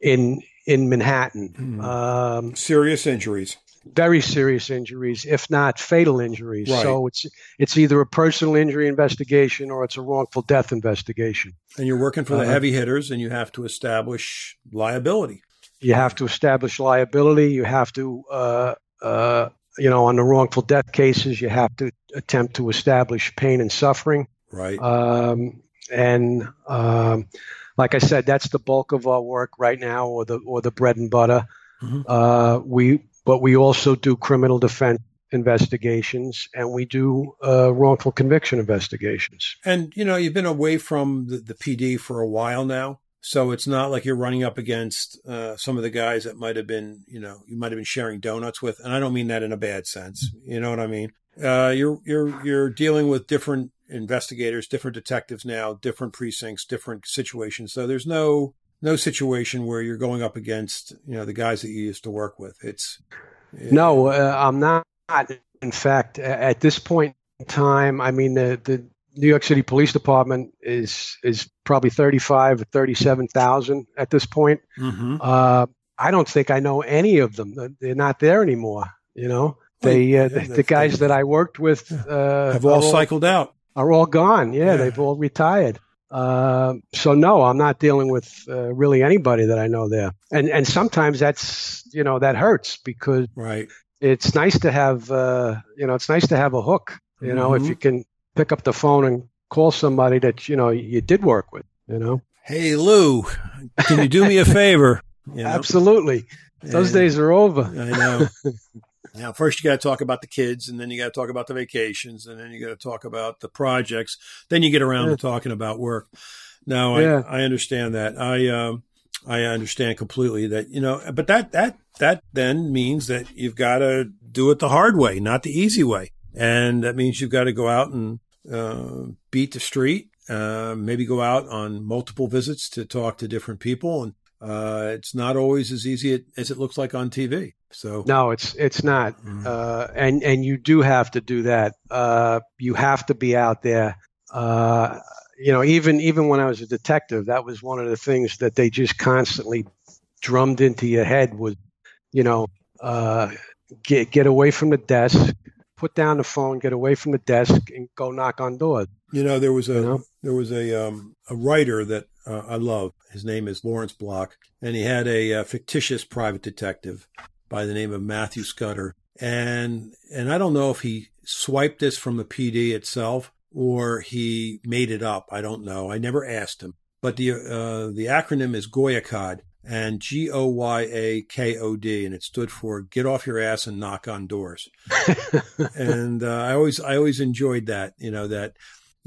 Speaker 2: in in Manhattan.
Speaker 1: Mm. Um, serious injuries.
Speaker 2: Very serious injuries, if not fatal injuries.
Speaker 1: Right.
Speaker 2: So it's it's either a personal injury investigation or it's a wrongful death investigation.
Speaker 1: And you're working for the
Speaker 2: Uh-huh.
Speaker 1: heavy hitters, and you have to establish liability.
Speaker 2: You have to establish liability. You have to, uh, uh, you know, on the wrongful death cases, you have to attempt to establish pain and suffering.
Speaker 1: Right.
Speaker 2: Um, and um, like I said, that's the bulk of our work right now, or the or the bread and butter.
Speaker 1: Mhm.
Speaker 2: Uh, we but we also do criminal defense investigations, and we do uh, wrongful conviction investigations.
Speaker 1: And you know, you've been away from the, the PD for a while now, so it's not like you're running up against uh, some of the guys that might have been, you know, you might have been sharing donuts with. And I don't mean that in a bad sense. You know what I mean? Uh, you're you're you're dealing with different investigators, different detectives now, different precincts, different situations. So there's no no situation where you're going up against you know the guys that you used to work with. It's
Speaker 2: No, uh, I'm not. In fact, at this point in time, I mean the the New York City Police Department is is probably thirty five or thirty seven thousand at this point.
Speaker 1: Mhm.
Speaker 2: Uh, I don't think I know any of them. They're not there anymore. You know, they uh,
Speaker 1: yeah,
Speaker 2: the, guys that I worked with uh,
Speaker 1: have all cycled out.
Speaker 2: are all gone. Yeah,
Speaker 1: Yeah.
Speaker 2: they've all retired. Uh, so no, I'm not dealing with uh, really anybody that I know there. And and sometimes that's you know that hurts because
Speaker 1: Right.
Speaker 2: it's nice to have uh, you know it's nice to have a hook. You know,
Speaker 1: Mhm.
Speaker 2: if you can pick up the phone and call somebody that you know you did work with. You know,
Speaker 1: Hey Lou, can you do me a favor? You know?
Speaker 2: absolutely. Those
Speaker 1: And-
Speaker 2: days are over.
Speaker 1: I know. now, first you got to talk about the kids, and then you got to talk about the vacations, and then you got to talk about the projects. Then you get around
Speaker 2: Yeah.
Speaker 1: to talking about work. Now,
Speaker 2: Yeah.
Speaker 1: I, I understand that. I um, I understand completely that you know, but that that that then means that you've got to do it the hard way, not the easy way, and that means you've got to go out and uh, beat the street. Uh, maybe go out on multiple visits to talk to different people, and uh, it's not always as easy as it looks like on TV. So
Speaker 2: No, it's it's not.
Speaker 1: Mm.
Speaker 2: Uh, and and you do have to do that. Uh, you have to be out there. Uh, you know, even even when I was a detective, that was one of the things that they just constantly drummed into your head was, you know, uh, get get away from the desk, put down the phone, get away from the desk, and go knock on doors.
Speaker 1: You know, there was a
Speaker 2: You know?
Speaker 1: there was a um, a writer that uh, I love. His name is Lawrence Block, and he had a, uh fictitious private detective by the name of Matthew Scudder. And and I don't know if he swiped this from the PD itself or he made it up. I don't know. I never asked him. But the uh, the acronym is Goyakod and G O Y A K O D, and it stood for Get Off Your Ass and Knock on Doors. and uh, I always I always enjoyed that. You know that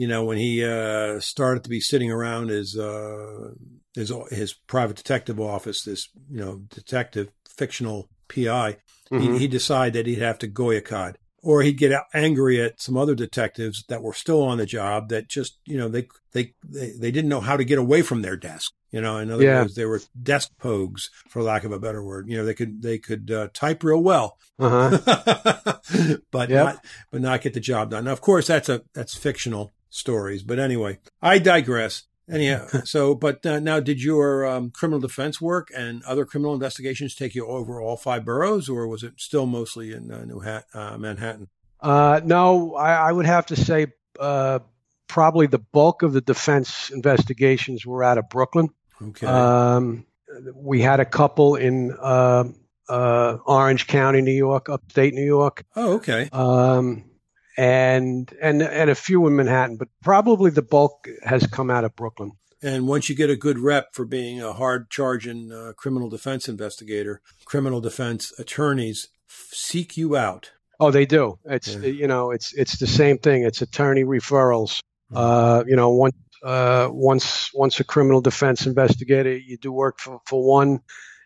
Speaker 1: you know when he uh, started to be sitting around his uh, his his private detective office, this you know detective fictional PI,
Speaker 2: Mhm.
Speaker 1: he, he decided that he'd have to goyakod. Or he'd get angry at some other detectives that were still on the job that just, you know, they they they, they didn't know how to get away from their desk. You know, in other
Speaker 2: Yeah.
Speaker 1: words, they were desk pogues, for lack of a better word. You know, they could they could uh, type real well,
Speaker 2: Uh-huh.
Speaker 1: but
Speaker 2: Yep.
Speaker 1: not but not get the job done. Now, of course, that's a that's fictional stories. But anyway, I digress. Anyhow, so but uh, now, did your um, criminal defense work and other criminal investigations take you over all five boroughs, or was it still mostly in uh, New Hat, uh, Manhattan?
Speaker 2: Uh, no, I, I would have to say uh, probably the bulk of the defense investigations were out of Brooklyn.
Speaker 1: Okay,
Speaker 2: Um, we had a couple in uh, uh, Orange County, New York, upstate New York,
Speaker 1: oh, okay,
Speaker 2: um, and and and a few in Manhattan, but probably the bulk has come out of Brooklyn.
Speaker 1: and once you get a good rep for being a hard charging uh, criminal defense investigator, criminal defense attorneys seek you out.
Speaker 2: Oh, they do. It's
Speaker 1: Yeah.
Speaker 2: you know, it's it's the same thing. It's attorney referrals. Uh, you know, once uh, once once a criminal defense investigator, you do work for, for one,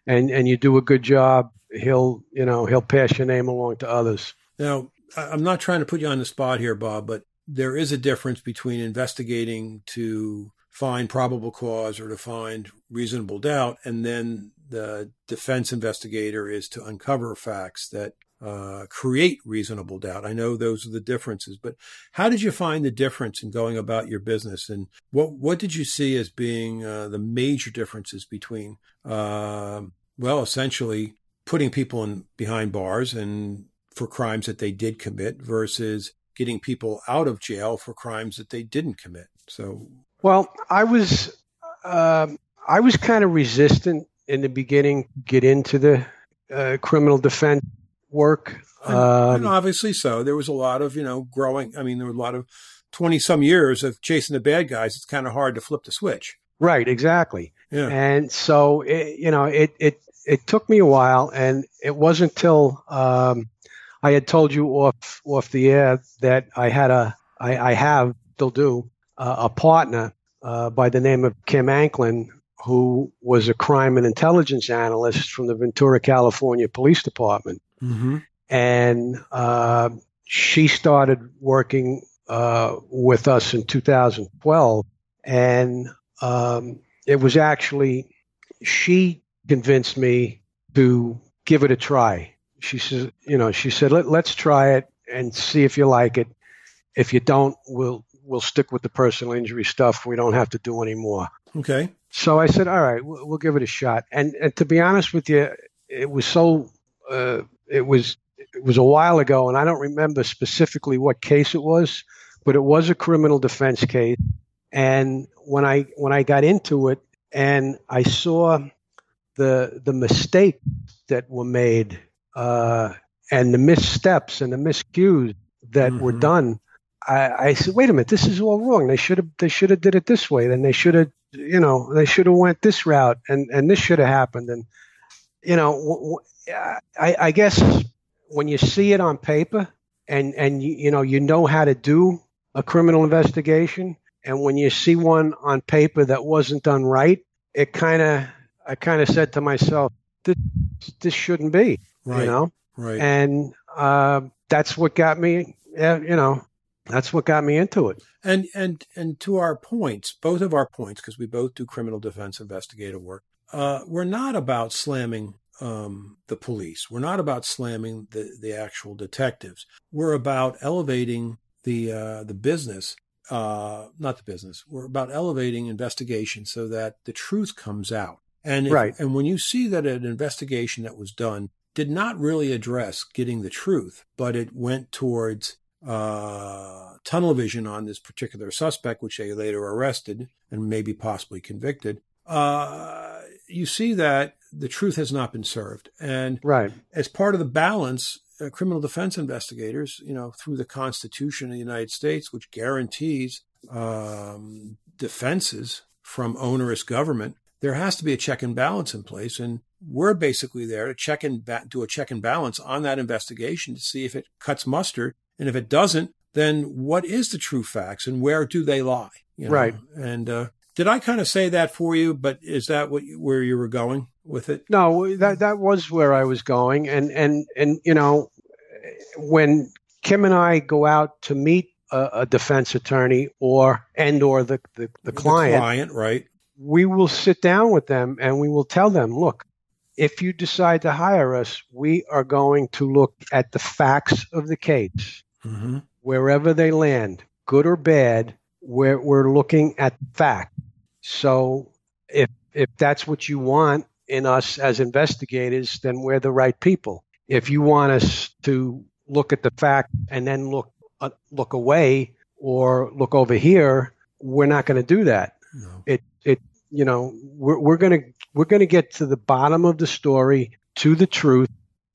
Speaker 2: and and you do a good job, he'll you know he'll pass your name along to others.
Speaker 1: Now, I'm not trying to put you on the spot here, Bob, but there is a difference between investigating to find probable cause or to find reasonable doubt, and then the defense investigator is to uncover facts that uh, create reasonable doubt. I know those are the differences, but how did you find the difference in going about your business, and what what did you see as being uh, the major differences between, um well, essentially putting people in behind bars and for crimes that they did commit versus getting people out of jail for crimes that they didn't commit. So,
Speaker 2: well, I was uh, I was kind of resistant in the beginning get into the uh, criminal defense work.
Speaker 1: And,
Speaker 2: um,
Speaker 1: and obviously so. There was a lot of you know growing. I mean, there were a lot of twenty some years of chasing the bad guys. It's kind of hard to flip the switch.
Speaker 2: Right, exactly.
Speaker 1: Yeah.
Speaker 2: And so it, you know, it it it took me a while, and it wasn't until um, I had told you off off the air that I had a I, I have still do uh, a partner uh, by the name of Kim Anklin, who was a crime and intelligence analyst from the Ventura, California Police Department,
Speaker 1: Mm-hmm.
Speaker 2: and uh, she started working uh, with us in 2012, and um, it was actually she convinced me to give it a try. She said, you know, she said, Let, let's try it and see if you like it. If you don't, we'll we'll stick with the personal injury stuff. We don't have to do any more.
Speaker 1: Okay.
Speaker 2: So I said, all right, we'll, we'll give it a shot. And, and to be honest with you, it was so uh, it was it was a while ago, and I don't remember specifically what case it was, but it was a criminal defense case. And when I when I got into it, and I saw the the mistakes that were made, uh, and the missteps and the miscues that were
Speaker 1: Mhm.
Speaker 2: done, I, I said, wait a minute, this is all wrong. They should have they should have did it this way. Then they should have you know they should have went this route, and and this should have happened. And you know, w- w- I, I guess when you see it on paper and and you, you know you know how to do a criminal investigation, and when you see one on paper that wasn't done right, it kind of I kind of said to myself, this this shouldn't be,
Speaker 1: Right.
Speaker 2: you know,
Speaker 1: Right.
Speaker 2: and uh, that's what got me, yeah, you know, that's what got me into it.
Speaker 1: And and and to our points, both of our points, because we both do criminal defense investigative work, uh, we're not about slamming um, the police. We're not about slamming the the actual detectives. We're about elevating the uh, the business, uh, not the business. We're about elevating investigation so that the truth comes out. And if-
Speaker 2: Right.
Speaker 1: and when you see that an investigation that was done did not really address getting the truth, but it went towards uh, tunnel vision on this particular suspect, which they later arrested and maybe possibly convicted, uh, you see that the truth has not been served. And
Speaker 2: Right.
Speaker 1: as part of the balance, uh, criminal defense investigators, you know, through the Constitution of the United States, which guarantees um, defenses from onerous government, there has to be a check and balance in place. And we're basically there to check and ba- do a check and balance on that investigation to see if it cuts muster. And if it doesn't, then what is the true facts and where do they lie? you know?
Speaker 2: Right.
Speaker 1: And uh, did I kind of say that for you? But is that what you, where you were going with it?
Speaker 2: No, that that was where I was going, and and and you know, when Kim and I go out to meet a, a defense attorney or and or the the, the client,
Speaker 1: client, right?
Speaker 2: We will sit down with them and we will tell them, look, if you decide to hire us, we are going to look at the facts of the case
Speaker 1: Mm-hmm.
Speaker 2: wherever they land, good or bad. We're we're looking at the fact. So if if that's what you want in us as investigators, then we're the right people. If you want us to look at the fact and then look uh, look away or look over here, we're not going to do that.
Speaker 1: No.
Speaker 2: It you know we're we're going to we're going to get to the bottom of the story to the truth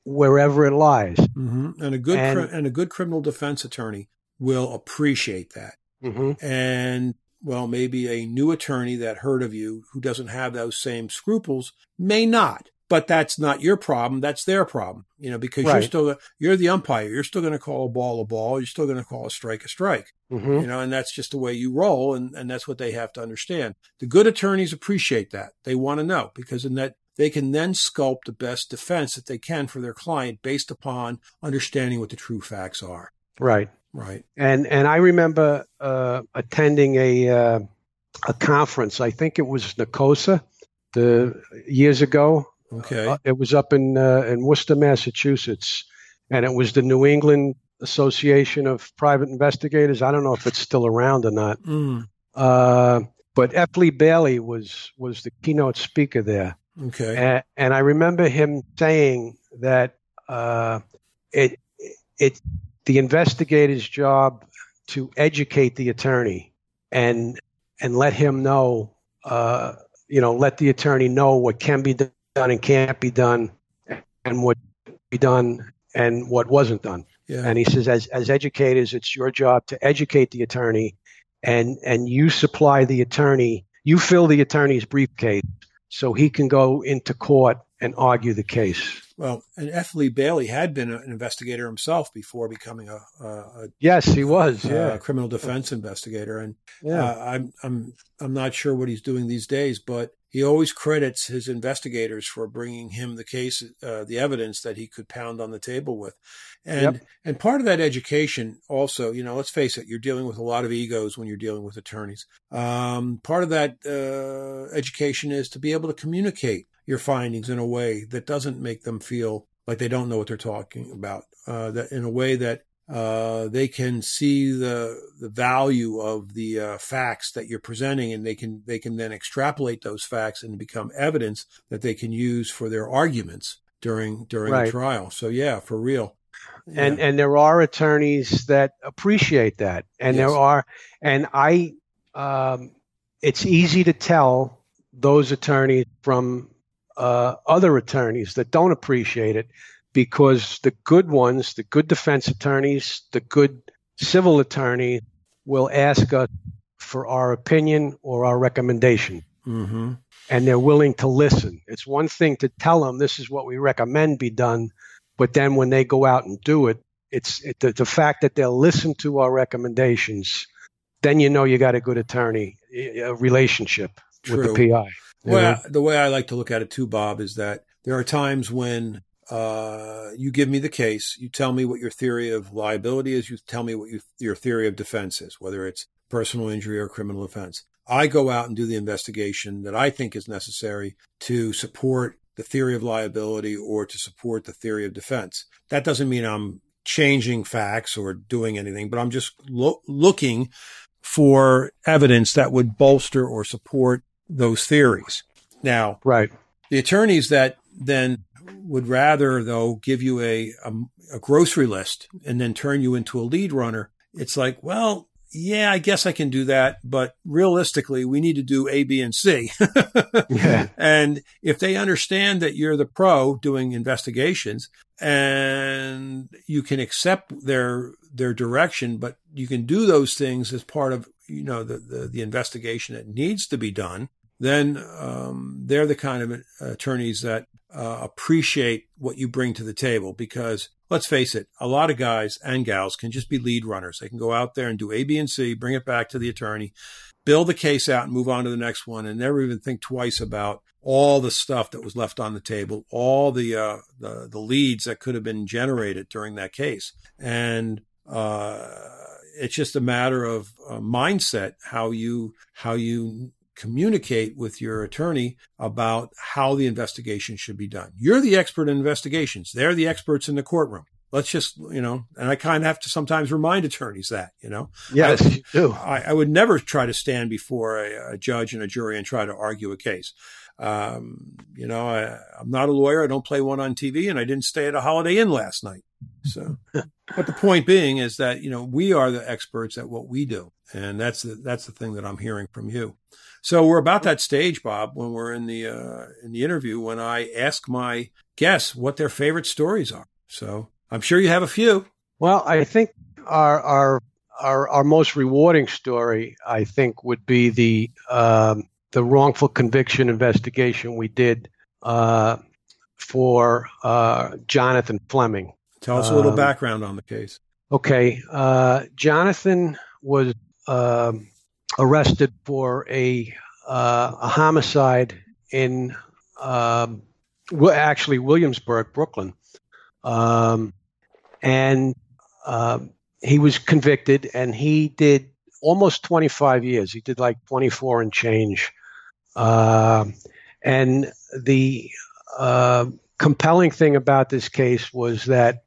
Speaker 2: wherever it lies.
Speaker 1: hmm And a good
Speaker 2: And-
Speaker 1: cri- and a good criminal defense attorney will appreciate that.
Speaker 2: Mm-hmm.
Speaker 1: And well, maybe a new attorney that heard of you who doesn't have those same scruples may not. But that's not your problem. That's their problem. You know, because you're still you're the umpire. You're still going to call a ball a ball. You're still going to call a strike a strike.
Speaker 2: Mm-hmm.
Speaker 1: You know, and that's just the way you roll, and, and that's what they have to understand. The good attorneys appreciate that. They want to know because in that they can then sculpt the best defense that they can for their client based upon understanding what the true facts are.
Speaker 2: Right.
Speaker 1: Right.
Speaker 2: And and I remember uh, attending a uh, a conference. I think it was NACOSA, the years ago.
Speaker 1: Okay.
Speaker 2: Uh, it was up in uh, in Worcester, Massachusetts, and it was the New England Association of Private Investigators. I don't know if it's still around or not.
Speaker 1: Mm,
Speaker 2: Uh, but. Lee Bailey was was the keynote speaker there,
Speaker 1: okay.
Speaker 2: and, and I remember him saying that uh, it it the investigator's job to educate the attorney and and let him know, uh, you know, let the attorney know what can be done and can't be done, and what be done and what wasn't done. Yeah. And he says, as as educators, it's your job to educate the attorney, and and you supply the attorney, you fill the attorney's briefcase so he can go into court and argue the case.
Speaker 1: Well, and F. Lee Bailey had been an investigator himself before becoming a, a, a
Speaker 2: yes, he was, yeah,
Speaker 1: criminal defense investigator, and yeah. Uh, I'm I'm I'm not sure what he's doing these days, but he always credits his investigators for bringing him the case, uh, the evidence that he could pound on the table with, and yep. and part of that education also, you know, let's face it, you're dealing with a lot of egos when you're dealing with attorneys. Um, part of that uh, education is to be able to communicate your findings in a way that doesn't make them feel like they don't know what they're talking about. Uh, that in a way that uh, they can see the the value of the uh, facts that you're presenting, and they can they can then extrapolate those facts and become evidence that they can use for their arguments during during right. the trial. So yeah, for real.
Speaker 2: Yeah. And and there are attorneys that appreciate that, and yes. there are, and I, um, it's easy to tell those attorneys from uh, other attorneys that don't appreciate it because the good ones, the good defense attorneys, the good civil attorney will ask us for our opinion or our recommendation. Mm-hmm. And they're willing to listen. It's one thing to tell them this is what we recommend be done, but then when they go out and do it, it's it, the, the fact that they'll listen to our recommendations. Then you know you got a good attorney a relationship True. with the PI.
Speaker 1: Well, the way I like to look at it too, Bob, is that there are times when uh, you give me the case, you tell me what your theory of liability is, you tell me what you, your theory of defense is, whether it's personal injury or criminal offense. I go out and do the investigation that I think is necessary to support the theory of liability or to support the theory of defense. That doesn't mean I'm changing facts or doing anything, but I'm just lo- looking for evidence that would bolster or support those theories. Now,
Speaker 2: right.
Speaker 1: The attorneys that then would rather, though, give you a, a, a grocery list and then turn you into a lead runner. It's like, well, yeah, I guess I can do that, but realistically, we need to do A, B, and C. yeah. And if they understand that you're the pro doing investigations and you can accept their their direction, but you can do those things as part of you know the the, the investigation that needs to be done, then um, they're the kind of attorneys that uh, appreciate what you bring to the table because let's face it, a lot of guys and gals can just be lead runners. They can go out there and do A, B, and C, bring it back to the attorney, build the case out and move on to the next one and never even think twice about all the stuff that was left on the table, all the, uh, the, the leads that could have been generated during that case. And, uh, it's just a matter of uh, mindset, how you, how you communicate with your attorney about how the investigation should be done. You're the expert in investigations. They're the experts in the courtroom. Let's just, you know, and I kind of have to sometimes remind attorneys that, you know.
Speaker 2: Yes,
Speaker 1: I,
Speaker 2: you do.
Speaker 1: I, I, would never try to stand before a, a, judge and a jury and try to argue a case. Um, you know, I, I'm not a lawyer. I don't play one on TV, and I didn't stay at a Holiday Inn last night. So, but the point being is that you know we are the experts at what we do, and that's the that's the thing that I'm hearing from you. So we're about that stage, Bob, when we're in the uh, in the interview when I ask my guests what their favorite stories are. So I'm sure you have a few.
Speaker 2: Well, I think our our our, our most rewarding story, I think, would be the um, the wrongful conviction investigation we did uh, for uh, Jonathan Fleming.
Speaker 1: Tell us a little um, background on the case.
Speaker 2: Okay, uh, Jonathan was um, arrested for a uh, a homicide in um, actually Williamsburg, Brooklyn, um, and uh, he was convicted, and he did almost 25 years. He did like 24 and change, uh, and the uh, compelling thing about this case was that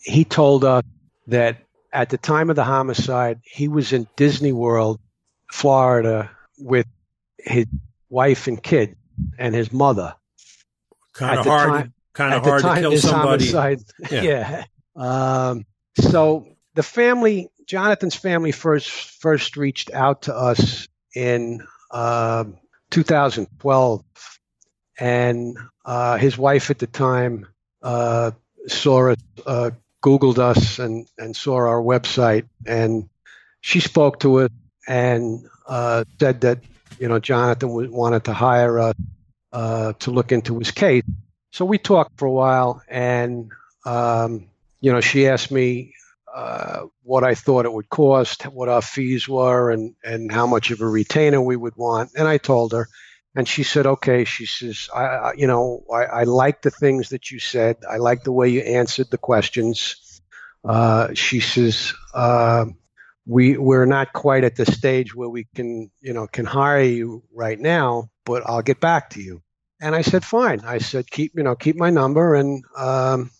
Speaker 2: he told us that at the time of the homicide, he was in Disney World, Florida, with his wife and kid and his mother.
Speaker 1: Kind of hard. Time, kind of hard to kill somebody.
Speaker 2: Homicide. Yeah. yeah. Um, so the family, Jonathan's family, first first reached out to us in uh, 2012, and uh, his wife at the time uh, saw uh, Googled us, and and saw our website, and she spoke to us and uh, said that you know Jonathan wanted to hire us uh, to look into his case. So we talked for a while, and um, you know she asked me uh, what I thought it would cost, what our fees were, and and how much of a retainer we would want. And I told her, and she said, "Okay." She says, "I, I you know, I, I like the things that you said. I like the way you answered the questions." Uh, she says. Uh, we we're not quite at the stage where we can you know can hire you right now but i'll get back to you and i said fine i said keep you know keep my number and um,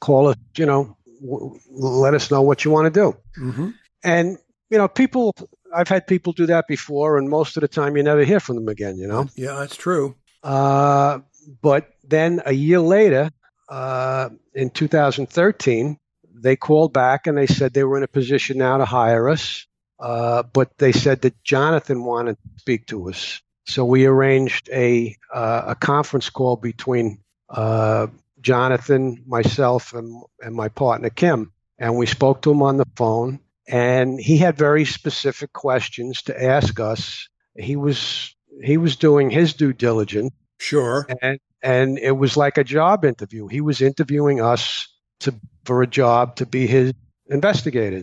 Speaker 2: call us you know w- let us know what you want to do mm-hmm. and you know people i've had people do that before and most of the time you never hear from them again you know
Speaker 1: yeah that's true
Speaker 2: uh, but then a year later uh, in 2013 they called back and they said they were in a position now to hire us, uh, but they said that Jonathan wanted to speak to us. So we arranged a uh, a conference call between uh, Jonathan, myself, and, and my partner Kim, and we spoke to him on the phone. And he had very specific questions to ask us. He was he was doing his due diligence.
Speaker 1: Sure.
Speaker 2: And and it was like a job interview. He was interviewing us to for a job to be his investigator.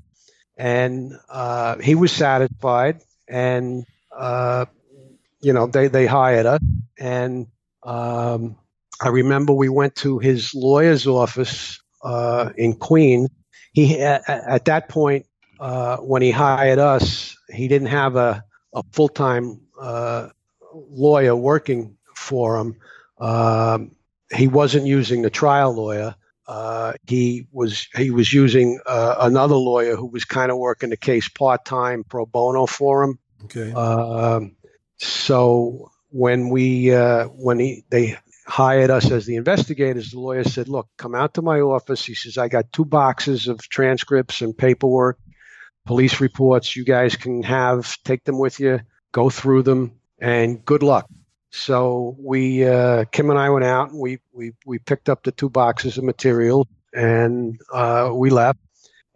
Speaker 2: And uh, he was satisfied, and uh, you know they they hired us. And um, I remember we went to his lawyer's office uh, in Queens. He at that point uh, when he hired us, he didn't have a, a full time uh, lawyer working for him. Um, he wasn't using the trial lawyer. Uh, he was he was using uh, another lawyer who was kind of working the case part time pro bono for him.
Speaker 1: Okay.
Speaker 2: Uh, so when we uh, when he they hired us as the investigators, the lawyer said, "Look, come out to my office." He says, "I got two boxes of transcripts and paperwork, police reports. You guys can have take them with you, go through them, and good luck." So we, uh, Kim and I went out and we, we, we picked up the two boxes of material and uh, we left.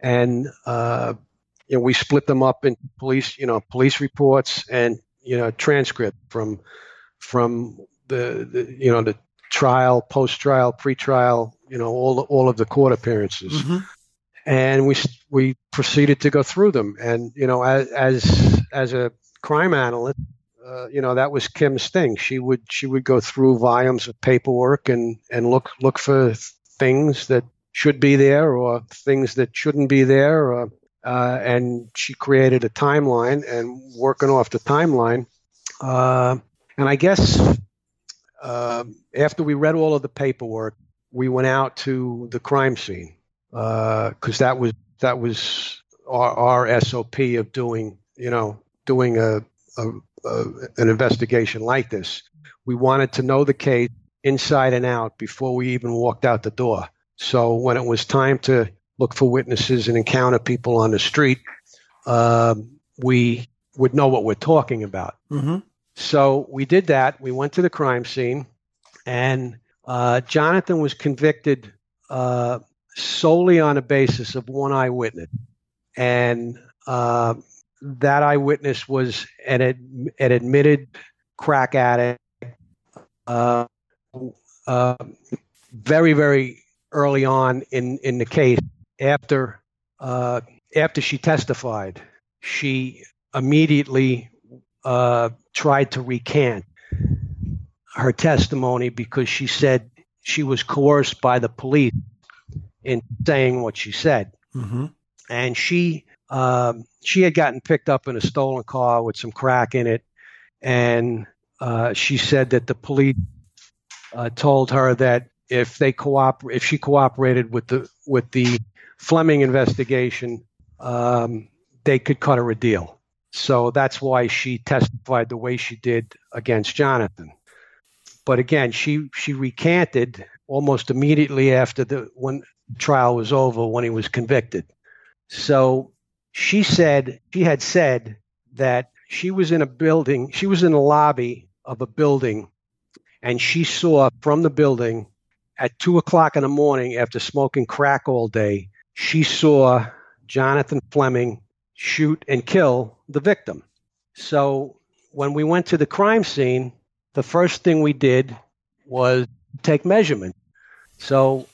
Speaker 2: And, uh, you know, we split them up in police, you know, police reports and, you know, transcript from, from the, the you know, the trial, post trial, pre trial, you know, all, all of the court appearances. Mm-hmm. And we, we proceeded to go through them. And, you know, as, as, as a crime analyst, uh, you know that was Kim's thing. She would she would go through volumes of paperwork and and look look for things that should be there or things that shouldn't be there. Or, uh, and she created a timeline and working off the timeline. Uh, and I guess uh, after we read all of the paperwork, we went out to the crime scene because uh, that was that was our, our SOP of doing you know doing a a, a, an investigation like this. We wanted to know the case inside and out before we even walked out the door. So when it was time to look for witnesses and encounter people on the street, uh, we would know what we're talking about. Mm-hmm. So we did that. We went to the crime scene, and uh, Jonathan was convicted uh, solely on a basis of one eyewitness. And uh, that eyewitness was an, ad, an admitted crack addict. Uh, uh, very, very early on in, in the case, after uh, after she testified, she immediately uh, tried to recant her testimony because she said she was coerced by the police in saying what she said. Mm-hmm. And she um, she had gotten picked up in a stolen car with some crack in it, and uh, she said that the police uh, told her that if they cooperate, if she cooperated with the with the Fleming investigation, um, they could cut her a deal. So that's why she testified the way she did against Jonathan. But again, she she recanted almost immediately after the when trial was over when he was convicted. So she said she had said that she was in a building, she was in the lobby of a building, and she saw from the building at two o'clock in the morning after smoking crack all day, she saw Jonathan Fleming shoot and kill the victim. So when we went to the crime scene, the first thing we did was take measurement. So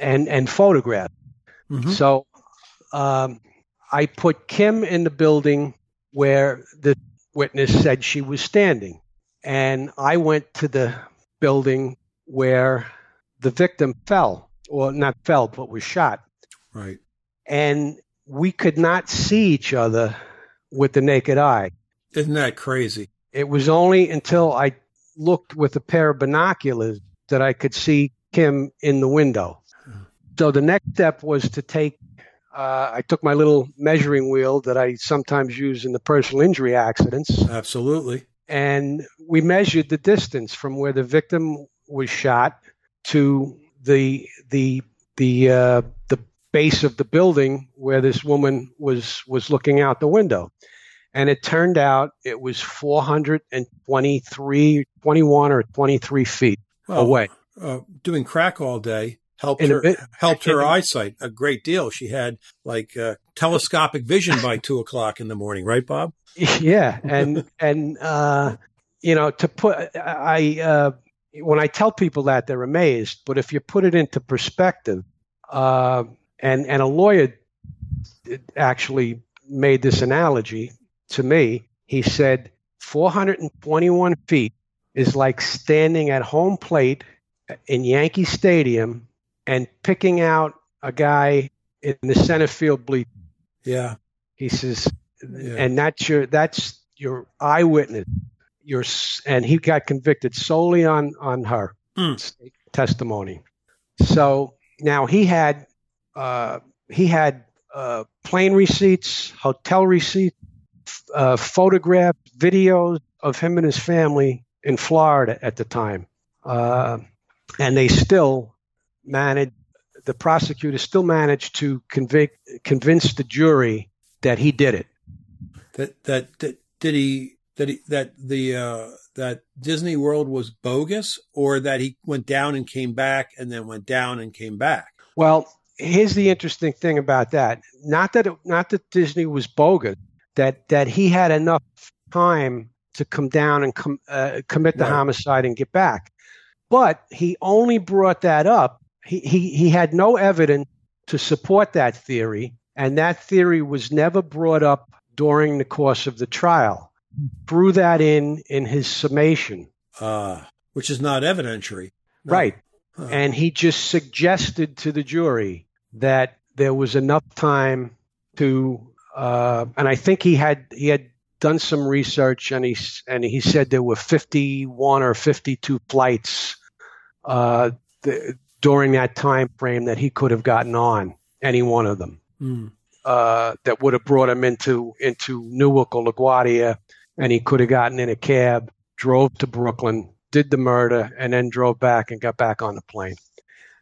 Speaker 2: and and photograph. Mm-hmm. So um, I put Kim in the building where the witness said she was standing, and I went to the building where the victim fell, or not fell, but was shot.
Speaker 1: Right.
Speaker 2: And we could not see each other with the naked eye.
Speaker 1: Isn't that crazy?
Speaker 2: It was only until I looked with a pair of binoculars that I could see Kim in the window. So the next step was to take, uh, I took my little measuring wheel that I sometimes use in the personal injury accidents.
Speaker 1: Absolutely.
Speaker 2: And we measured the distance from where the victim was shot to the the the uh, the base of the building where this woman was was looking out the window and it turned out it was 423 21 or 23 feet well, away.
Speaker 1: uh, doing crack all day helped her bit, helped her eyesight a great deal. She had like uh, telescopic vision by two o'clock in the morning right bob?
Speaker 2: Yeah and and uh, you know to put i uh, when i tell people that they're amazed. But if you put it into perspective uh, and and a lawyer actually made this analogy to me. He said 421 feet is like standing at home plate in Yankee Stadium and picking out a guy in the center field bleep.
Speaker 1: Yeah.
Speaker 2: He says, yeah. and that's your that's your eyewitness. Your and he got convicted solely on on her mm. testimony. So now he had uh, he had uh, plane receipts, hotel receipts, uh, photographs, videos of him and his family in Florida at the time. Uh, and they still managed, the prosecutor still managed to convict, convince the jury that he did it.
Speaker 1: That, that, that did he, that he, that the, uh, that Disney World was bogus or that he went down and came back and then went down and came back?
Speaker 2: Well, here's the interesting thing about that. Not that it, not that Disney was bogus, that that he had enough time to come down and com, uh, commit the right. homicide and get back. But he only brought that up. He, he he had no evidence to support that theory, and that theory was never brought up during the course of the trial. Threw that in in his summation,
Speaker 1: uh, which is not evidentiary,
Speaker 2: no. right? Huh. And he just suggested to the jury that there was enough time to, uh, and I think he had he had done some research, and he and he said there were 51 or 52 flights uh, th- during that time frame that he could have gotten on any one of them. Mm. Uh, that would have brought him into into Newark or LaGuardia, and he could have gotten in a cab, drove to Brooklyn, did the murder, and then drove back and got back on the plane.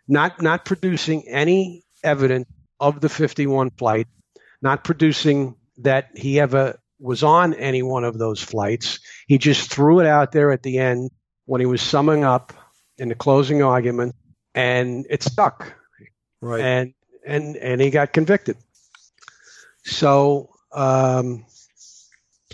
Speaker 2: Not not producing any evidence of the 51 flight, not producing that he ever was on any one of those flights. He just threw it out there at the end when he was summing up in the closing argument, and it stuck.
Speaker 1: Right.
Speaker 2: And and and he got convicted. So um,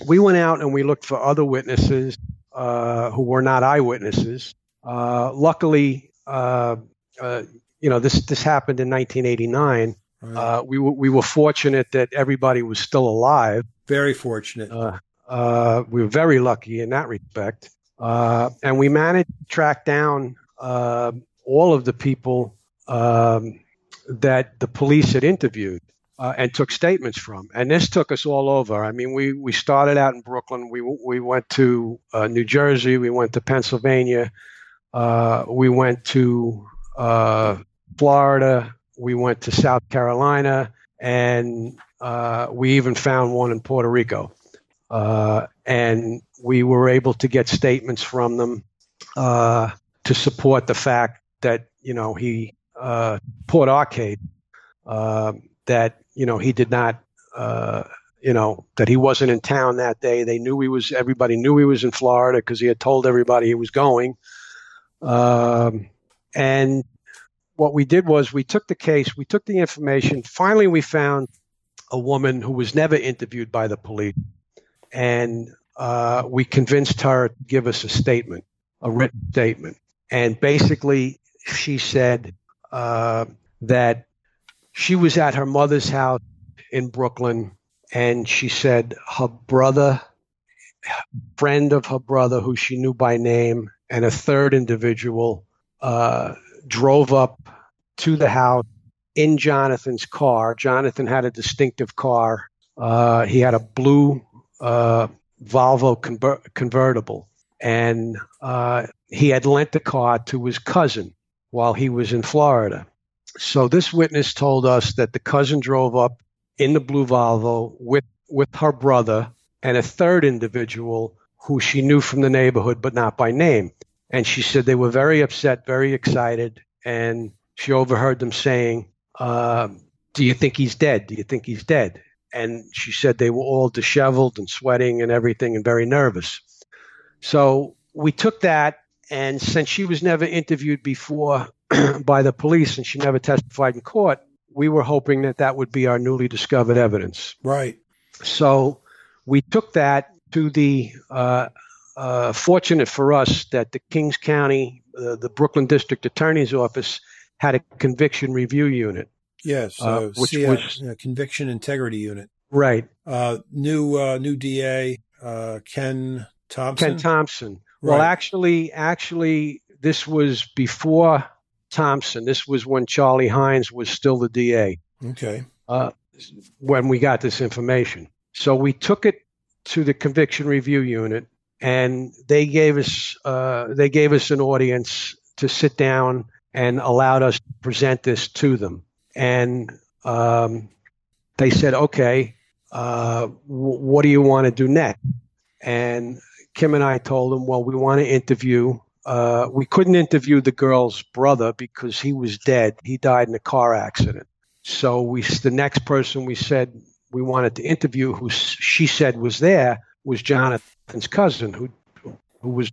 Speaker 2: we went out and we looked for other witnesses uh, who were not eyewitnesses. Uh, luckily, uh, uh you know, this this happened in 1989. Right. Uh, we w- we were fortunate that everybody was still alive.
Speaker 1: Very fortunate. Uh,
Speaker 2: uh, we were very lucky in that respect, uh, and we managed to track down uh, all of the people um, that the police had interviewed. Uh, and took statements from. And this took us all over. I mean, we, we started out in Brooklyn. We we went to uh, New Jersey. We went to Pennsylvania. Uh, we went to uh, Florida. We went to South Carolina, and uh, we even found one in Puerto Rico. Uh, and we were able to get statements from them. Uh, to support the fact that you know he uh, Port Arcade uh, that you know he did not uh, you know that he wasn't in town that day. They knew he was. Everybody knew he was in Florida because he had told everybody he was going. Um, and what we did was we took the case, we took the information. Finally, we found a woman who was never interviewed by the police, and uh, we convinced her to give us a statement, a written statement. And basically, she said uh, that she was at her mother's house in Brooklyn, and she said her brother, friend of her brother, who she knew by name, and a third individual uh, drove up to the house in Jonathan's car. Jonathan had a distinctive car. Uh, he had a blue uh, Volvo conver- convertible, and uh, he had lent the car to his cousin while he was in Florida. So this witness told us that the cousin drove up in the blue Volvo with with her brother and a third individual who she knew from the neighborhood but not by name. And she said they were very upset, very excited, and she overheard them saying, uh, "Do you think he's dead? Do you think he's dead?" And she said they were all disheveled and sweating and everything and very nervous. So we took that, and since she was never interviewed before by the police and she never testified in court, we were hoping that that would be our newly discovered evidence.
Speaker 1: Right.
Speaker 2: So we took that to the uh, uh, fortunate for us that the Kings County, uh, the Brooklyn District Attorney's Office had a conviction review unit.
Speaker 1: Yes, uh, which was conviction integrity unit.
Speaker 2: Right.
Speaker 1: Uh, new uh, new DA Ken Thompson.
Speaker 2: Ken Thompson. Right. Well, actually, actually, this was before Thompson. This was when Charlie Hynes was still the DA.
Speaker 1: Okay.
Speaker 2: when we got this information, so we took it to the conviction review unit, and they gave us uh, they gave us an audience to sit down and allowed us to present this to them. And um, they said, "Okay, uh, w- what do you want to do next?" And Kim and I told them, "Well, we want to interview." Uh, we couldn't interview the girl's brother because he was dead. He died in a car accident. So we, the next person we said we wanted to interview, who she said was there, was Jonathan's cousin, who who was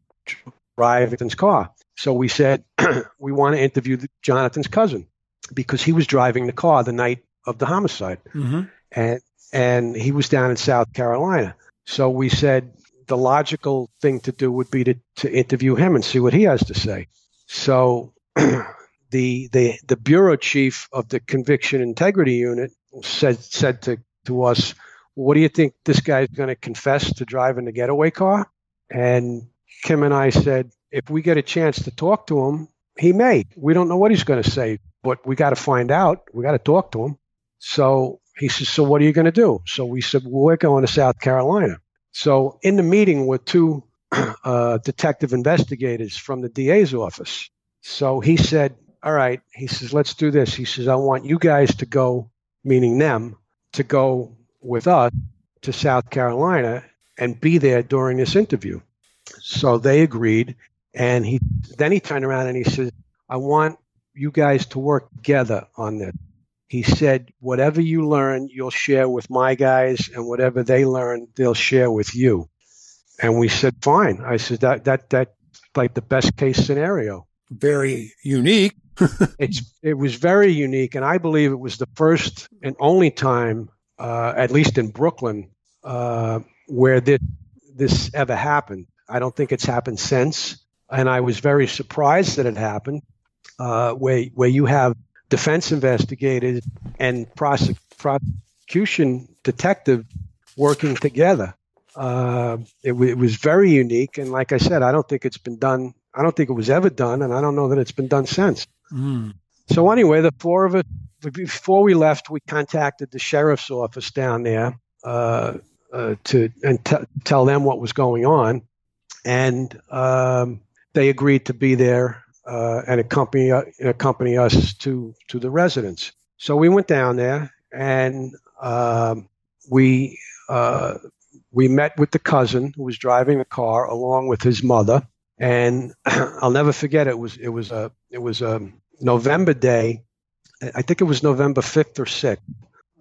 Speaker 2: driving Jonathan's car. So we said we want to interview Jonathan's cousin because he was driving the car the night of the homicide,
Speaker 1: mm-hmm.
Speaker 2: and and he was down in South Carolina. So we said the logical thing to do would be to, to interview him and see what he has to say. So the the the bureau chief of the conviction integrity unit said said to to us, what do you think this guy's going to confess to driving the getaway car? And Kim and I said, if we get a chance to talk to him, he may. We don't know what he's going to say, but we got to find out. We got to talk to him. So he says, so what are you going to do? So we said, well, we're going to South Carolina. So in the meeting were two uh, detective investigators from the DA's office. So he said, all right. He says, let's do this. He says, I want you guys to go, meaning them, to go with us to South Carolina and be there during this interview. So they agreed. And he then he turned around and he said, I want you guys to work together on this. He said, whatever you learn, you'll share with my guys, and whatever they learn, they'll share with you. And we said, fine. I said, that, that, that, like the best case scenario.
Speaker 1: Very unique.
Speaker 2: it's it was very unique, and I believe it was the first and only time, uh, at least in Brooklyn, uh, where this this ever happened. I don't think it's happened since, and I was very surprised that it happened. Uh, where where you have defense investigators and prosec- prosecution detective working together. Uh, it, w- it was very unique, and like I said, I don't think it's been done. I don't think it was ever done, and I don't know that it's been done since.
Speaker 1: Mm.
Speaker 2: So anyway, the four of us, before we left, we contacted the sheriff's office down there uh, uh, to and t- tell them what was going on, and um, they agreed to be there uh, and accompany uh, accompany us to to the residence. So we went down there and um, we uh, we met with the cousin who was driving the car along with his mother And I'll never forget it was it was a it was a November day. I think it was November fifth or sixth,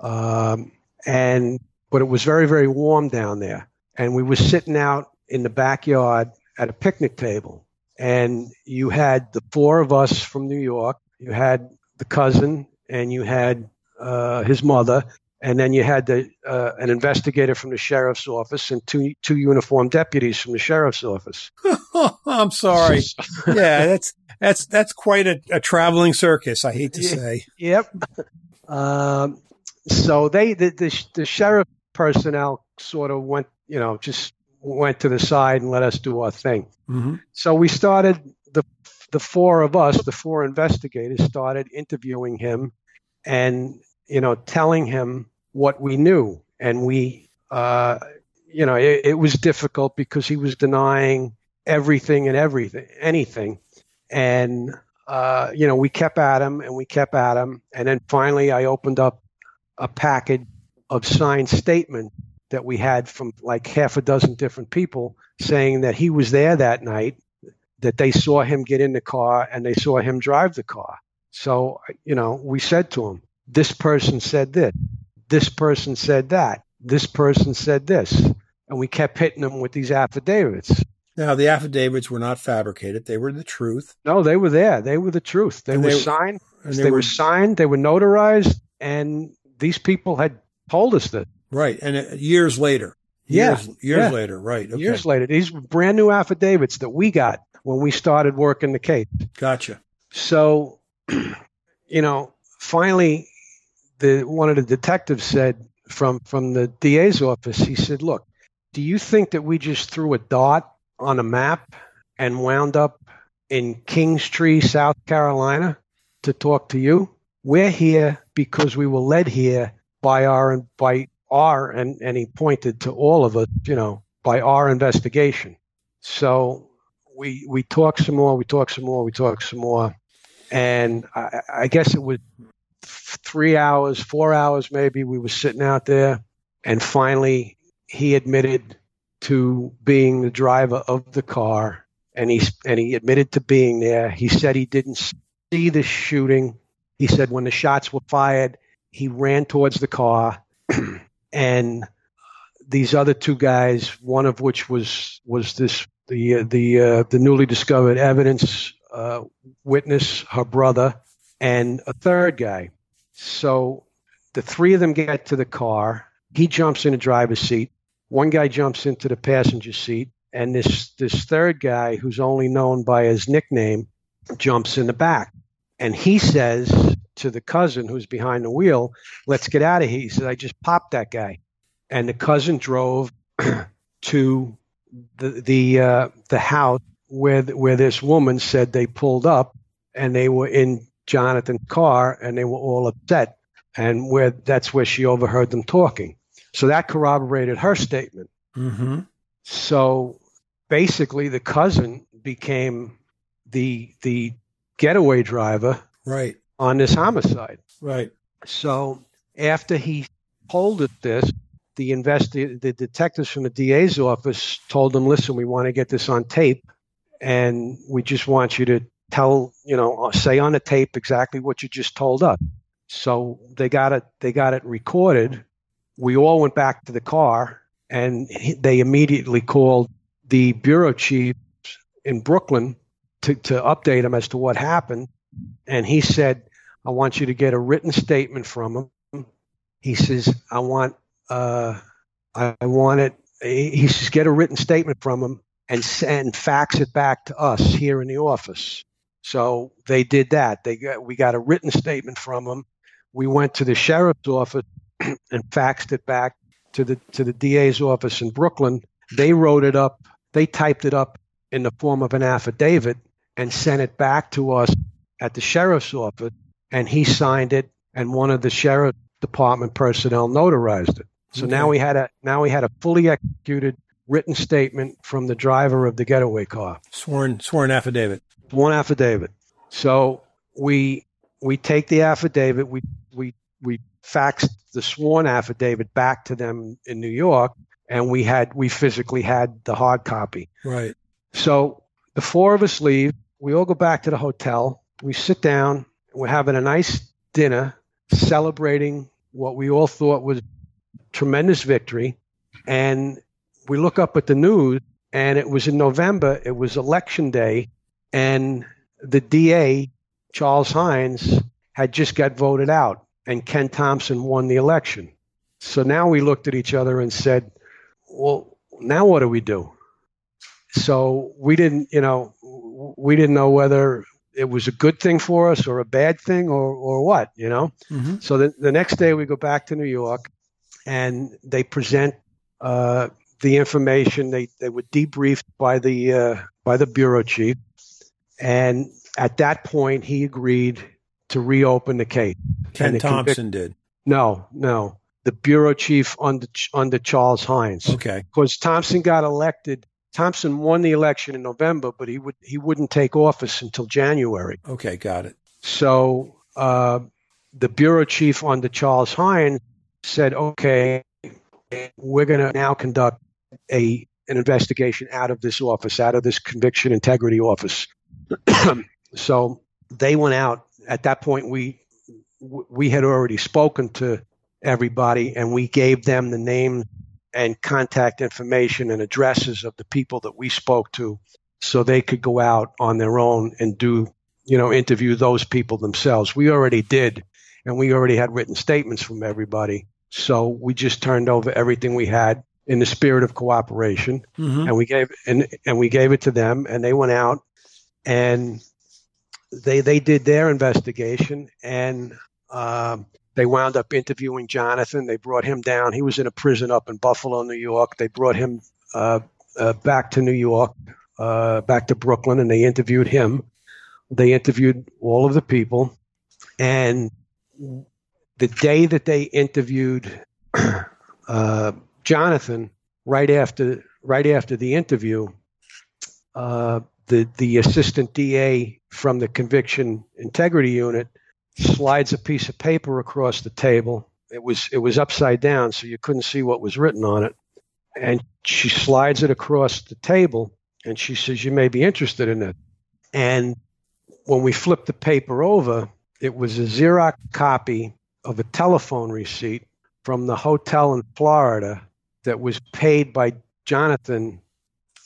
Speaker 2: um, and but it was very very warm down there. And we were sitting out in the backyard at a picnic table, and you had the four of us from New York. You had the cousin, and you had uh, his mother, and then you had the, uh, an investigator from the sheriff's office and two two uniformed deputies from the sheriff's office.
Speaker 1: I'm sorry. yeah, that's that's that's quite a, a traveling circus. I hate to say.
Speaker 2: Yep. Um, so they the, the the sheriff personnel sort of went, you know, just went to the side and let us do our thing.
Speaker 1: Mm-hmm.
Speaker 2: So we started the the four of us, the four investigators, started interviewing him, and you know, telling him what we knew, and we, uh, you know, it, it was difficult because he was denying everything and everything, anything, and uh, you know, we kept at him and we kept at him, and then finally, I opened up a package of signed statements that we had from like half a dozen different people saying that he was there that night, that they saw him get in the car and they saw him drive the car. So, you know, we said to him, this person said this, this person said that, this person said this. And we kept hitting them with these affidavits.
Speaker 1: Now, the affidavits were not fabricated; they were the truth.
Speaker 2: No, they were there. They were the truth. They, were they, signed. They, they, were, were signed. They were notarized, and these people had told us that.
Speaker 1: Right, and uh, years later. Years, yeah, years yeah. later. Right.
Speaker 2: Okay. Years later. These were brand new affidavits that we got when we started working the case.
Speaker 1: Gotcha.
Speaker 2: So, you know, finally, the one of the detectives said from from the DA's office. He said, "Look, do you think that we just threw a dot on a map and wound up in Kingstree, South Carolina, to talk to you? We're here because we were led here by our and by our and and he pointed to all of us, you know, by our investigation. So we we talked some more, we talked some more, we talked some more, and I, I guess it was three hours, four hours maybe. We were sitting out there, and finally he admitted to being the driver of the car, and he and he admitted to being there. He said he didn't see the shooting. He said when the shots were fired, he ran towards the car, and these other two guys, one of which was was this the the uh, the newly discovered evidence uh, witness, her brother, and a third guy. So the three of them get to the car. He jumps in the driver's seat. One guy jumps into the passenger seat, and this this third guy, who's only known by his nickname, jumps in the back. And he says to the cousin who's behind the wheel, "Let's get out of here." He says, "I just popped that guy," and the cousin drove to the the uh, the house where where this woman said they pulled up, and they were in Jonathan's car, and they were all upset, and where that's where she overheard them talking. So that corroborated her statement.
Speaker 1: Mm-hmm.
Speaker 2: So basically, the cousin became the the getaway driver
Speaker 1: right
Speaker 2: on this homicide.
Speaker 1: Right.
Speaker 2: So after he told it this, the investi- the detectives from the DA's office told him, "Listen, we want to get this on tape, and we just want you to tell, you know, say on the tape exactly what you just told us." So they got it. They got it recorded, we all went back to the car and they immediately called the bureau chief in Brooklyn to, to update him as to what happened. And he said, I want you to get a written statement from him. He says, I want, uh, I, I want it. He says, get a written statement from him and send, fax it back to us here in the office. So they did that. They got, we got a written statement from them. We went to the sheriff's office and faxed it back to the to the DA's office in Brooklyn. They wrote it up. They typed it up in the form of an affidavit and sent it back to us at the sheriff's office. And he signed it, and one of the sheriff department personnel notarized it. So okay. now we had a now we had a fully executed written statement from the driver of the getaway car.
Speaker 1: Sworn sworn affidavit.
Speaker 2: One affidavit. So we we take the affidavit, we we we faxed the sworn affidavit back to them in New York, and we had we physically had the hard copy.
Speaker 1: Right.
Speaker 2: So the four of us leave. We all go back to the hotel. We sit down. We're having a nice dinner, celebrating what we all thought was tremendous victory. And we look up at the news, and it was in November. It was election day, and the DA, Charles Hynes, had just got voted out, and Ken Thompson won the election. So now we looked at each other and said, "Well, now what do we do?" So we didn't, you know, we didn't know whether it was a good thing for us or a bad thing or or what, you know. Mm-hmm. So the, the next day we go back to New York, and they present uh, the information. They they were debriefed by the uh, by the bureau chief, and at that point he agreed to reopen the case.
Speaker 1: Ken Thompson convic- did.
Speaker 2: No, no, the bureau chief under under Charles Hynes.
Speaker 1: Okay,
Speaker 2: because Thompson got elected Thompson won the election in November, but he would he wouldn't take office until January.
Speaker 1: Okay, got it.
Speaker 2: So uh, the bureau chief under Charles Hynes said, "Okay, we're going to now conduct a an investigation out of this office, out of this conviction integrity office." So they went out. At that point, we we had already spoken to everybody, and we gave them the name and contact information and addresses of the people that we spoke to so they could go out on their own and do, you know, interview those people themselves. We already did, and we already had written statements from everybody. So we just turned over everything we had in the spirit of cooperation, mm-hmm. and we gave and and we gave it to them, and they went out and they they did their investigation, and um, they wound up interviewing Jonathan. They brought him down. He was in a prison up in Buffalo, New York. They brought him uh, uh, back to New York, uh, back to Brooklyn, and they interviewed him. They interviewed all of the people. And the day that they interviewed uh, Jonathan, right after right after the interview, uh, the the assistant DA from the conviction integrity unit slides a piece of paper across the table. It was it was upside down, so you couldn't see what was written on it. And she slides it across the table, and she says, "You may be interested in it." And when we flipped the paper over, it was a Xerox copy of a telephone receipt from the hotel in Florida that was paid by Jonathan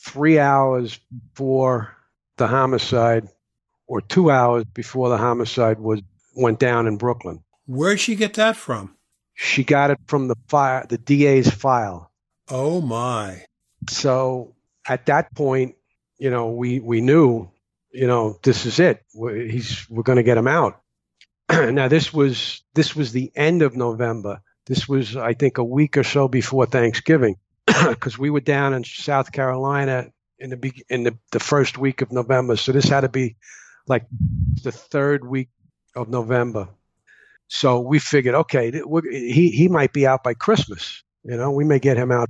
Speaker 2: three hours before the homicide or two hours before the homicide was went down in Brooklyn.
Speaker 1: Where'd she get that from?
Speaker 2: She got it from the file, the DA's file.
Speaker 1: Oh my!
Speaker 2: So at that point, you know, we we knew, you know, this is it. We're, he's we're going to get him out. now this was this was the end of November. This was, I think, a week or so before Thanksgiving, because we were down in South Carolina in the in the, the first week of November. So this had to be like the third week of November. So we figured, okay, he he might be out by Christmas. You know, we may get him out.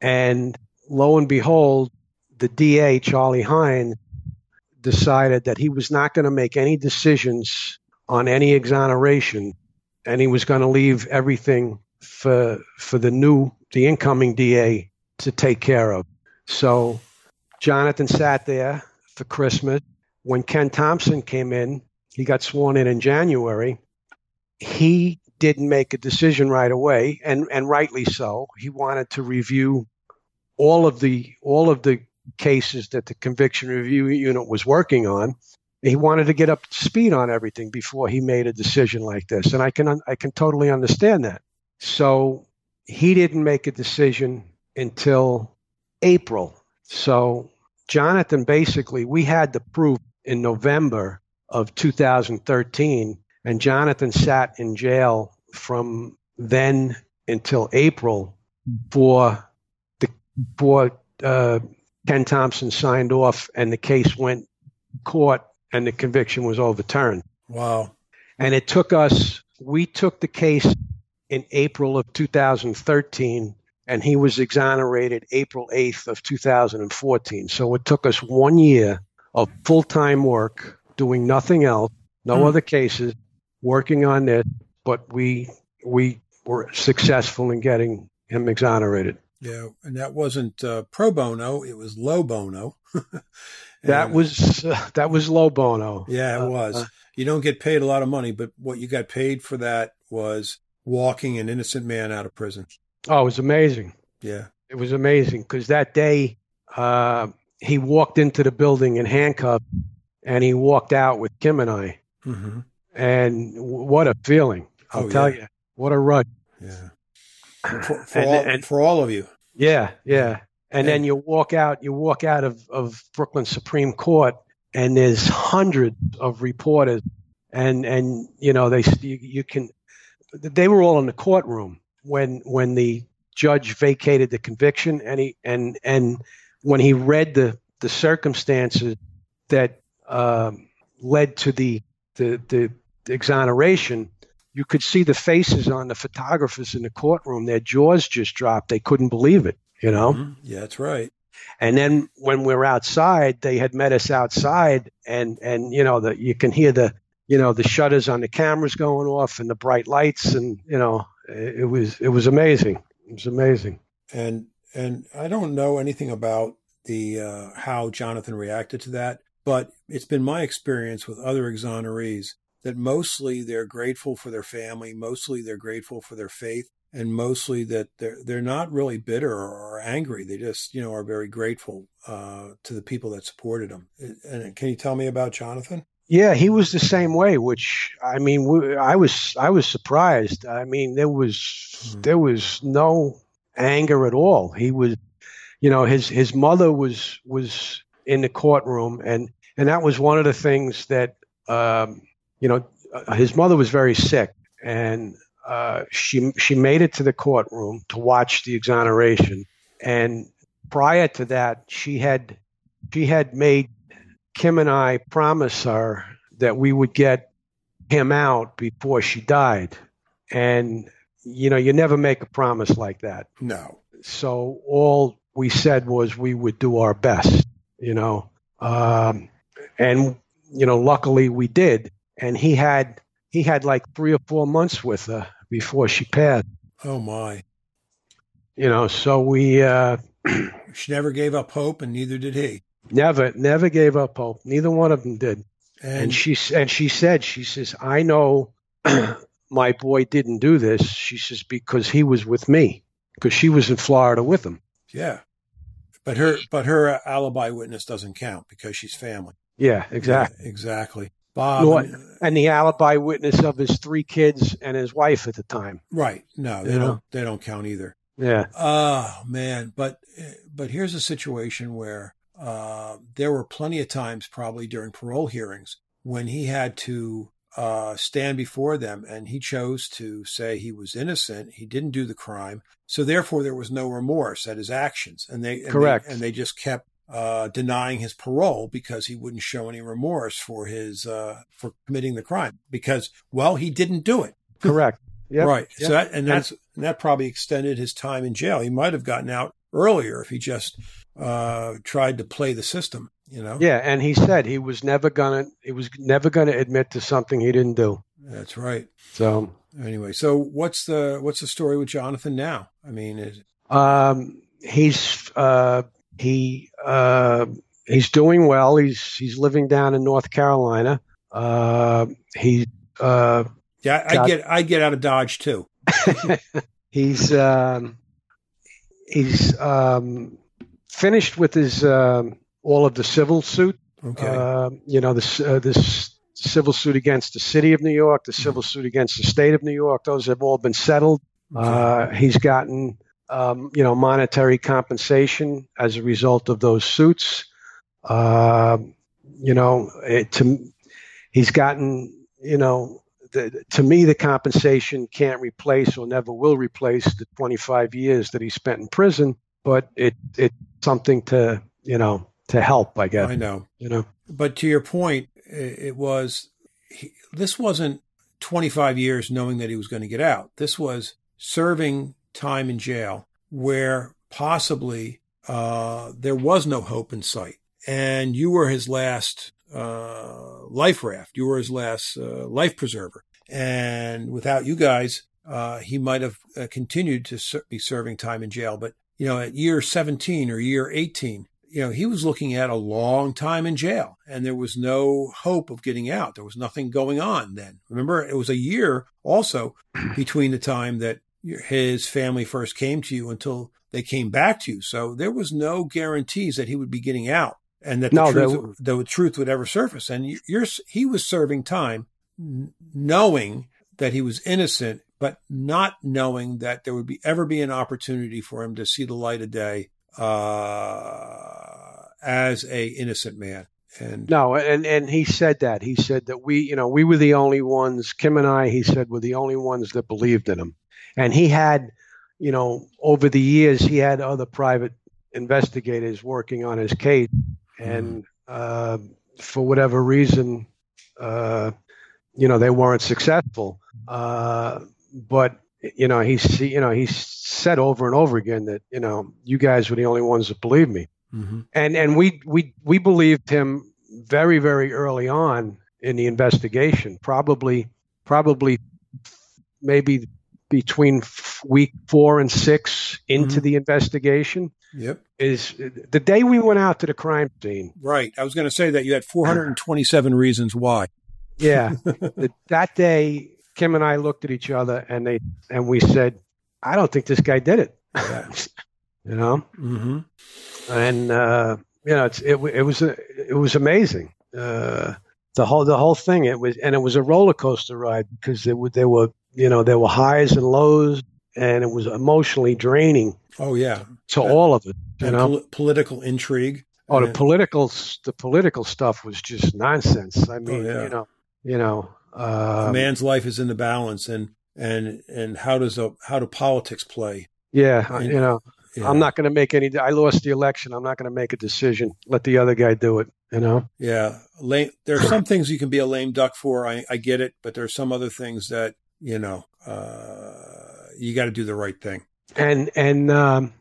Speaker 2: And lo and behold, the DA Charlie Hine decided that he was not going to make any decisions on any exoneration, and he was going to leave everything for for the new the incoming DA to take care of. So Jonathan sat there for Christmas. When Ken Thompson came in, he got sworn in in January. He didn't make a decision right away, and and rightly so. He wanted to review all of the all of the cases that the conviction review unit was working on. He wanted to get up to speed on everything before he made a decision like this, and I can I can totally understand that. So he didn't make a decision until April. So Jonathan basically we had the proof in November of 2013, and Jonathan sat in jail from then until April for the for uh, Ken Thompson signed off, and the case went court, and the conviction was overturned.
Speaker 1: Wow!
Speaker 2: And it took us. We took the case in April of 2013, and he was exonerated April 8th of 2014. So it took us one year of full time work doing nothing else, no mm. other cases, working on this, but we we were successful in getting him exonerated.
Speaker 1: Yeah, and that wasn't uh, pro bono; it was low bono.
Speaker 2: That was uh, that was low bono.
Speaker 1: yeah, it
Speaker 2: Uh,
Speaker 1: was.
Speaker 2: uh,
Speaker 1: you don't get paid a lot of money, but what you got paid for that was walking an innocent man out of prison.
Speaker 2: oh, it was amazing.
Speaker 1: Yeah.
Speaker 2: It was amazing because that day uh, he walked into the building in handcuffs, and he walked out with Kim and I.
Speaker 1: hmm
Speaker 2: And w- what a feeling! I'll
Speaker 1: Oh,
Speaker 2: tell
Speaker 1: yeah.
Speaker 2: you, what a rush.
Speaker 1: Yeah. For, for,
Speaker 2: And-
Speaker 1: all,
Speaker 2: and-
Speaker 1: for all of you.
Speaker 2: Yeah, yeah. And then you walk out, you walk out of, of Brooklyn Supreme Court, and there's hundreds of reporters, and and you know they you, you can, they were all in the courtroom when when the judge vacated the conviction, and he and and when he read the the circumstances that um, led to the the the exoneration, you could see the faces on the photographers in the courtroom. Their jaws just dropped. They couldn't believe it, you know?
Speaker 1: Mhm. Yeah, that's right.
Speaker 2: And then when we're outside, they had met us outside and, and, you know, the, you can hear the, you know, the shutters on the cameras going off and the bright lights. And, you know, it, was, it was amazing. It was amazing.
Speaker 1: and and I don't know anything about the uh, how Jonathan reacted to that, but it's been my experience with other exonerees that mostly they're grateful for their family, mostly they're grateful for their faith, and mostly that they're they're not really bitter or angry. They just you know are very grateful uh, to the people that supported them. And can you tell me about Jonathan?
Speaker 2: Yeah, he was the same way. Which I mean, we, I was I was surprised. I mean, there was
Speaker 1: Hmm.
Speaker 2: there was no anger at all. He was, you know, his his mother was was in the courtroom, and and that was one of the things that, um, you know, uh, his mother was very sick, and uh, she she made it to the courtroom to watch the exoneration, and prior to that, she had she had made Kim and I promise her that we would get him out before she died. And, you know, you never make a promise like that.
Speaker 1: No.
Speaker 2: So all we said was we would do our best, you know. Um, and, you know, luckily we did. And he had, he had like three or four months with her before she passed,
Speaker 1: Oh my.
Speaker 2: you know. So we, uh,
Speaker 1: She never gave up hope, and neither did he.
Speaker 2: Never, never gave up hope. Neither one of them did.
Speaker 1: And,
Speaker 2: and she and she said she says i know my boy didn't do this she says because he was with me because she was in florida with him
Speaker 1: yeah, but her but her alibi witness doesn't count because she's family.
Speaker 2: yeah exactly
Speaker 1: Yeah, exactly. Bob.
Speaker 2: No,
Speaker 1: uh,
Speaker 2: and the alibi witness of his three kids and his wife at the time
Speaker 1: right. No, they
Speaker 2: You
Speaker 1: don't.
Speaker 2: know?
Speaker 1: They don't count either.
Speaker 2: yeah
Speaker 1: Oh man, but eh, but here's a situation where uh, there were plenty of times, probably during parole hearings, when he had to uh, stand before them, and he chose to say he was innocent. He didn't do the crime, so therefore there was no remorse at his actions, and they and
Speaker 2: Correct.
Speaker 1: they, and they just kept uh, denying his parole because he wouldn't show any remorse for his uh, for committing the crime because well he didn't do it.
Speaker 2: correct Yep,
Speaker 1: Right.
Speaker 2: yep.
Speaker 1: So that and that's and that probably extended his time in jail. He might have gotten out earlier if he just uh, tried to play the system. You know.
Speaker 2: yeah and he said he was never gonna he was never gonna admit to something he didn't do
Speaker 1: That's right.
Speaker 2: so
Speaker 1: Anyway, so what's the what's the story with Jonathan now? I mean, is,
Speaker 2: Um, he's uh, he uh, he's doing well. He's he's living down in North Carolina. Uh, he uh,
Speaker 1: yeah, I
Speaker 2: Got-
Speaker 1: get I get out of Dodge too.
Speaker 2: he's um, he's um, finished with his um, all of the civil suit.
Speaker 1: Okay.
Speaker 2: Uh, you know this uh, this civil suit against the city of New York, the civil suit against the state of New York. Those have all been settled. Uh, he's gotten, um, you know, monetary compensation as a result of those suits. Uh, you know, it, to, he's gotten, you know, the, to me, the compensation can't replace or never will replace the 25 years that he spent in prison, but it it's something to, you know, to help, I guess.
Speaker 1: I know.
Speaker 2: You know,
Speaker 1: But to your point, it was he, this wasn't 25 years knowing that he was going to get out. This was serving time in jail where possibly uh, there was no hope in sight, and you were his last uh, life raft. You were his last uh, life preserver, and without you guys, uh, he might have uh, continued to ser- be serving time in jail. But you know, at year 17 or year 18, you know, he was looking at a long time in jail and there was no hope of getting out. There was nothing going on then. Remember, it was a year also between the time that his family first came to you until they came back to you. So there was no guarantees that he would be getting out and that the, no, truth, the truth would ever surface. And you're, he was serving time knowing that he was innocent, but not knowing that there would be ever be an opportunity for him to see the light of day uh, as a innocent man. And
Speaker 2: no, and and he said that he said that we, you know, we were the only ones. Kim and I, he said, were the only ones that believed in him. And he had, you know, over the years, he had other private investigators working on his case, and uh, for whatever reason, uh, you know, they weren't successful. Uh, but you know, he's you know he said over and over again that you know you guys were the only ones that believed me, mm-hmm. and and we we we believed him very very early on in the investigation, probably probably maybe between week four and six into mm-hmm. the investigation.
Speaker 1: Yep.
Speaker 2: Is the day we went out to the crime scene.
Speaker 1: Right. I was going to say that you had 427 reasons why.
Speaker 2: Yeah. that day, Kim and I looked at each other and they and we said, "I don't think this guy did it." you know, mm-hmm. and uh, you know, it's, it it was it was amazing. Uh, the whole the whole thing it was and it was a roller coaster ride because there were there were you know there were highs and lows and it was emotionally draining.
Speaker 1: Oh yeah,
Speaker 2: to and, all of it. You know, pol-
Speaker 1: political intrigue.
Speaker 2: Oh, the political the political stuff was just nonsense. I mean, oh, yeah. you know, you know,
Speaker 1: um, a man's life is in the balance, and and and how does a how do politics play?
Speaker 2: Yeah, and, you know, yeah. I'm not going to make any. I lost the election. I'm not going to make a decision. Let the other guy do it. You know.
Speaker 1: Yeah, lame, there are some things you can be a lame duck for. I, I get it, but there are some other things that you know uh, you got to do the right thing.
Speaker 2: And and um,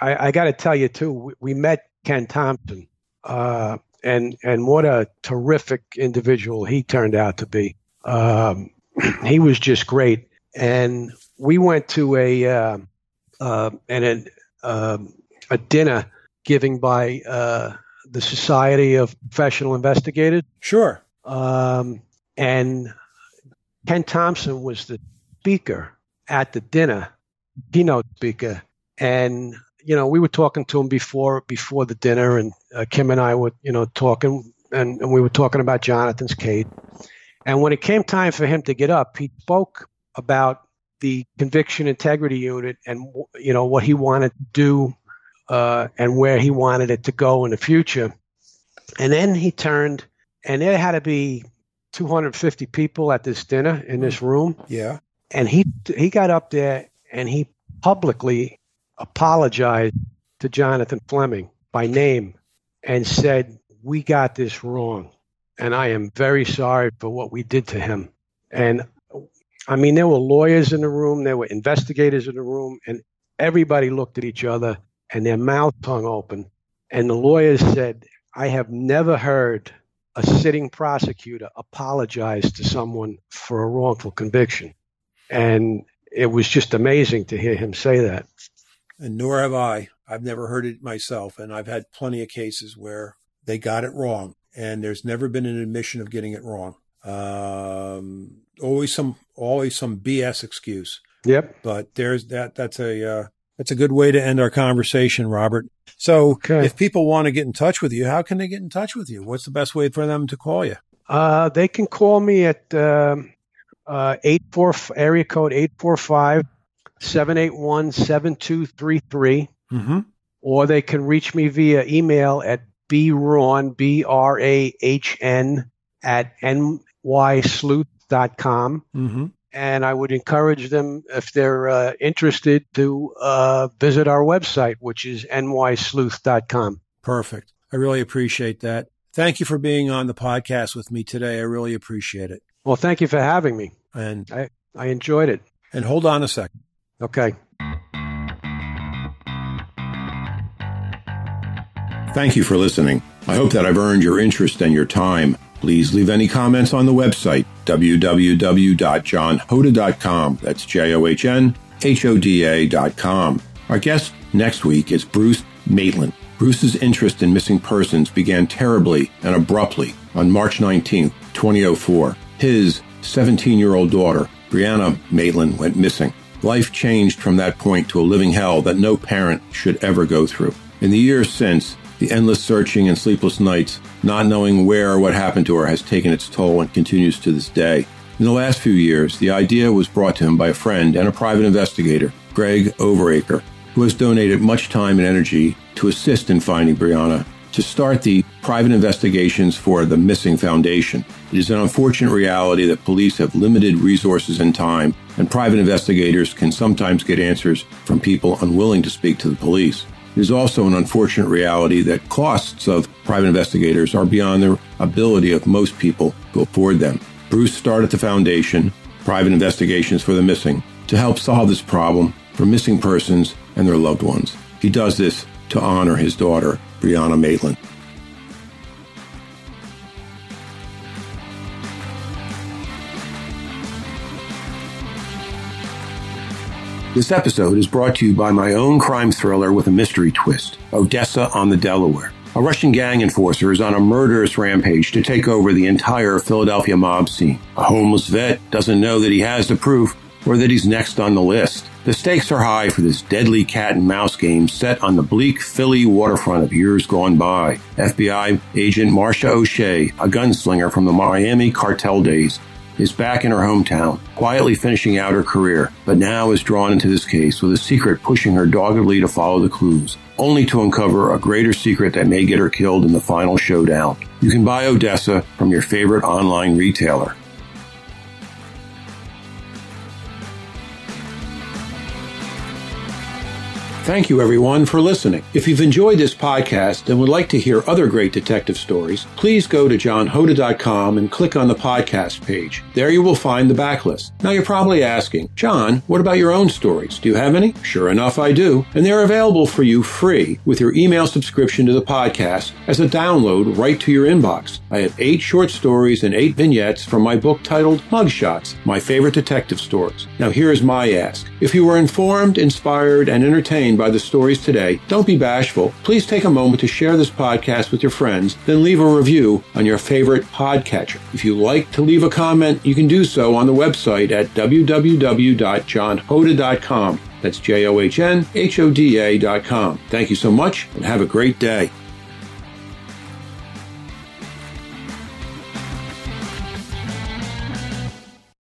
Speaker 2: I, I got to tell you too. We, we met Ken Thompson, uh, and and what a terrific individual he turned out to be. Um, he was just great. And we went to a uh, uh, and uh, a dinner giving by uh, the Society of Professional Investigators.
Speaker 1: Sure.
Speaker 2: Um, and Ken Thompson was the speaker at the dinner, keynote speaker, and you know we were talking to him before before the dinner, and uh, Kim and I were you know talking, and, and we were talking about Jonathan's case, and when it came time for him to get up, he spoke about the conviction integrity unit and you know what he wanted to do uh, and where he wanted it to go in the future. And then he turned, and there had to be 250 people at this dinner in this room.
Speaker 1: Yeah.
Speaker 2: And he he got up there and he publicly apologized to Jonathan Fleming by name and said, "We got this wrong." And I am very sorry for what we did to him. And I mean, there were lawyers in the room, there were investigators in the room, and everybody looked at each other and their mouths hung open. And the lawyers said, I have never heard a sitting prosecutor apologize to someone for a wrongful conviction. And it was just amazing to hear him say that.
Speaker 1: And nor have I. I've never heard it myself. And I've had plenty of cases where they got it wrong and there's never been an admission of getting it wrong. Um, always some, always some BS excuse.
Speaker 2: Yep.
Speaker 1: But there's that. That's a uh, that's a good way to end our conversation, Robert. So, okay. if people want to get in touch with you, how can they get in touch with you? What's the best way for them to call you?
Speaker 2: Uh, they can call me at um, uh, eight four area code eight four five seven eight one seven two three three, mm-hmm. or they can reach me via email at Brahn, B R A H N, at nysleuth.com. Mm-hmm. And I would encourage them, if they're uh, interested, to uh, visit our website, which is nysleuth.com.
Speaker 1: Perfect. I really appreciate that. Thank you for being on the podcast with me today. I really appreciate it.
Speaker 2: Well, thank you for having me.
Speaker 1: And
Speaker 2: I, I enjoyed it.
Speaker 1: And hold on a second.
Speaker 2: Okay.
Speaker 1: Thank you for listening. I hope that I've earned your interest and your time. Please leave any comments on the website, www.johnhoda.com. That's J O H N H O D A.com. Our guest next week is Bruce Maitland. Bruce's interest in missing persons began terribly and abruptly on March 19, 2004. His 17 year old daughter, Brianna Maitland, went missing. Life changed from that point to a living hell that no parent should ever go through. In the years since, the endless searching and sleepless nights, not knowing where or what happened to her, has taken its toll and continues to this day. In the last few years, the idea was brought to him by a friend and a private investigator, Greg Overacker, who has donated much time and energy to assist in finding Brianna to start the private investigations for the missing foundation. It is an unfortunate reality that police have limited resources and time, and private investigators can sometimes get answers from people unwilling to speak to the police. Is also an unfortunate reality that costs of private investigators are beyond the ability of most people to afford them. Bruce started the foundation, Private Investigations for the Missing, to help solve this problem for missing persons and their loved ones. He does this to honor his daughter, Brianna Maitland. This episode is brought to you by my own crime thriller with a mystery twist, Odessa on the Delaware. A Russian gang enforcer is on a murderous rampage to take over the entire Philadelphia mob scene. A homeless vet doesn't know that he has the proof or that he's next on the list. The stakes are high for this deadly cat and mouse game set on the bleak Philly waterfront of years gone by. FBI agent Marcia O'Shea, a gunslinger from the Miami cartel days, is back in her hometown, quietly finishing out her career, but now is drawn into this case with a secret pushing her doggedly to follow the clues, only to uncover a greater secret that may get her killed in the final showdown. You can buy Odessa from your favorite online retailer. Thank you, everyone, for listening. If you've enjoyed this podcast and would like to hear other great detective stories, please go to johnhoda.com and click on the podcast page. There you will find the backlist. Now, you're probably asking, John, what about your own stories? Do you have any? Sure enough, I do. And they're available for you free with your email subscription to the podcast as a download right to your inbox. I have eight short stories and eight vignettes from my book titled Mugshots, My Favorite Detective Stories. Now, here is my ask. If you were informed, inspired, and by the stories today, don't be bashful. Please take a moment to share this podcast with your friends, then leave a review on your favorite podcatcher. If you like to leave a comment, you can do so on the website at www.johnhoda.com. That's J O H N H O D A.com. Thank you so much and have a great day.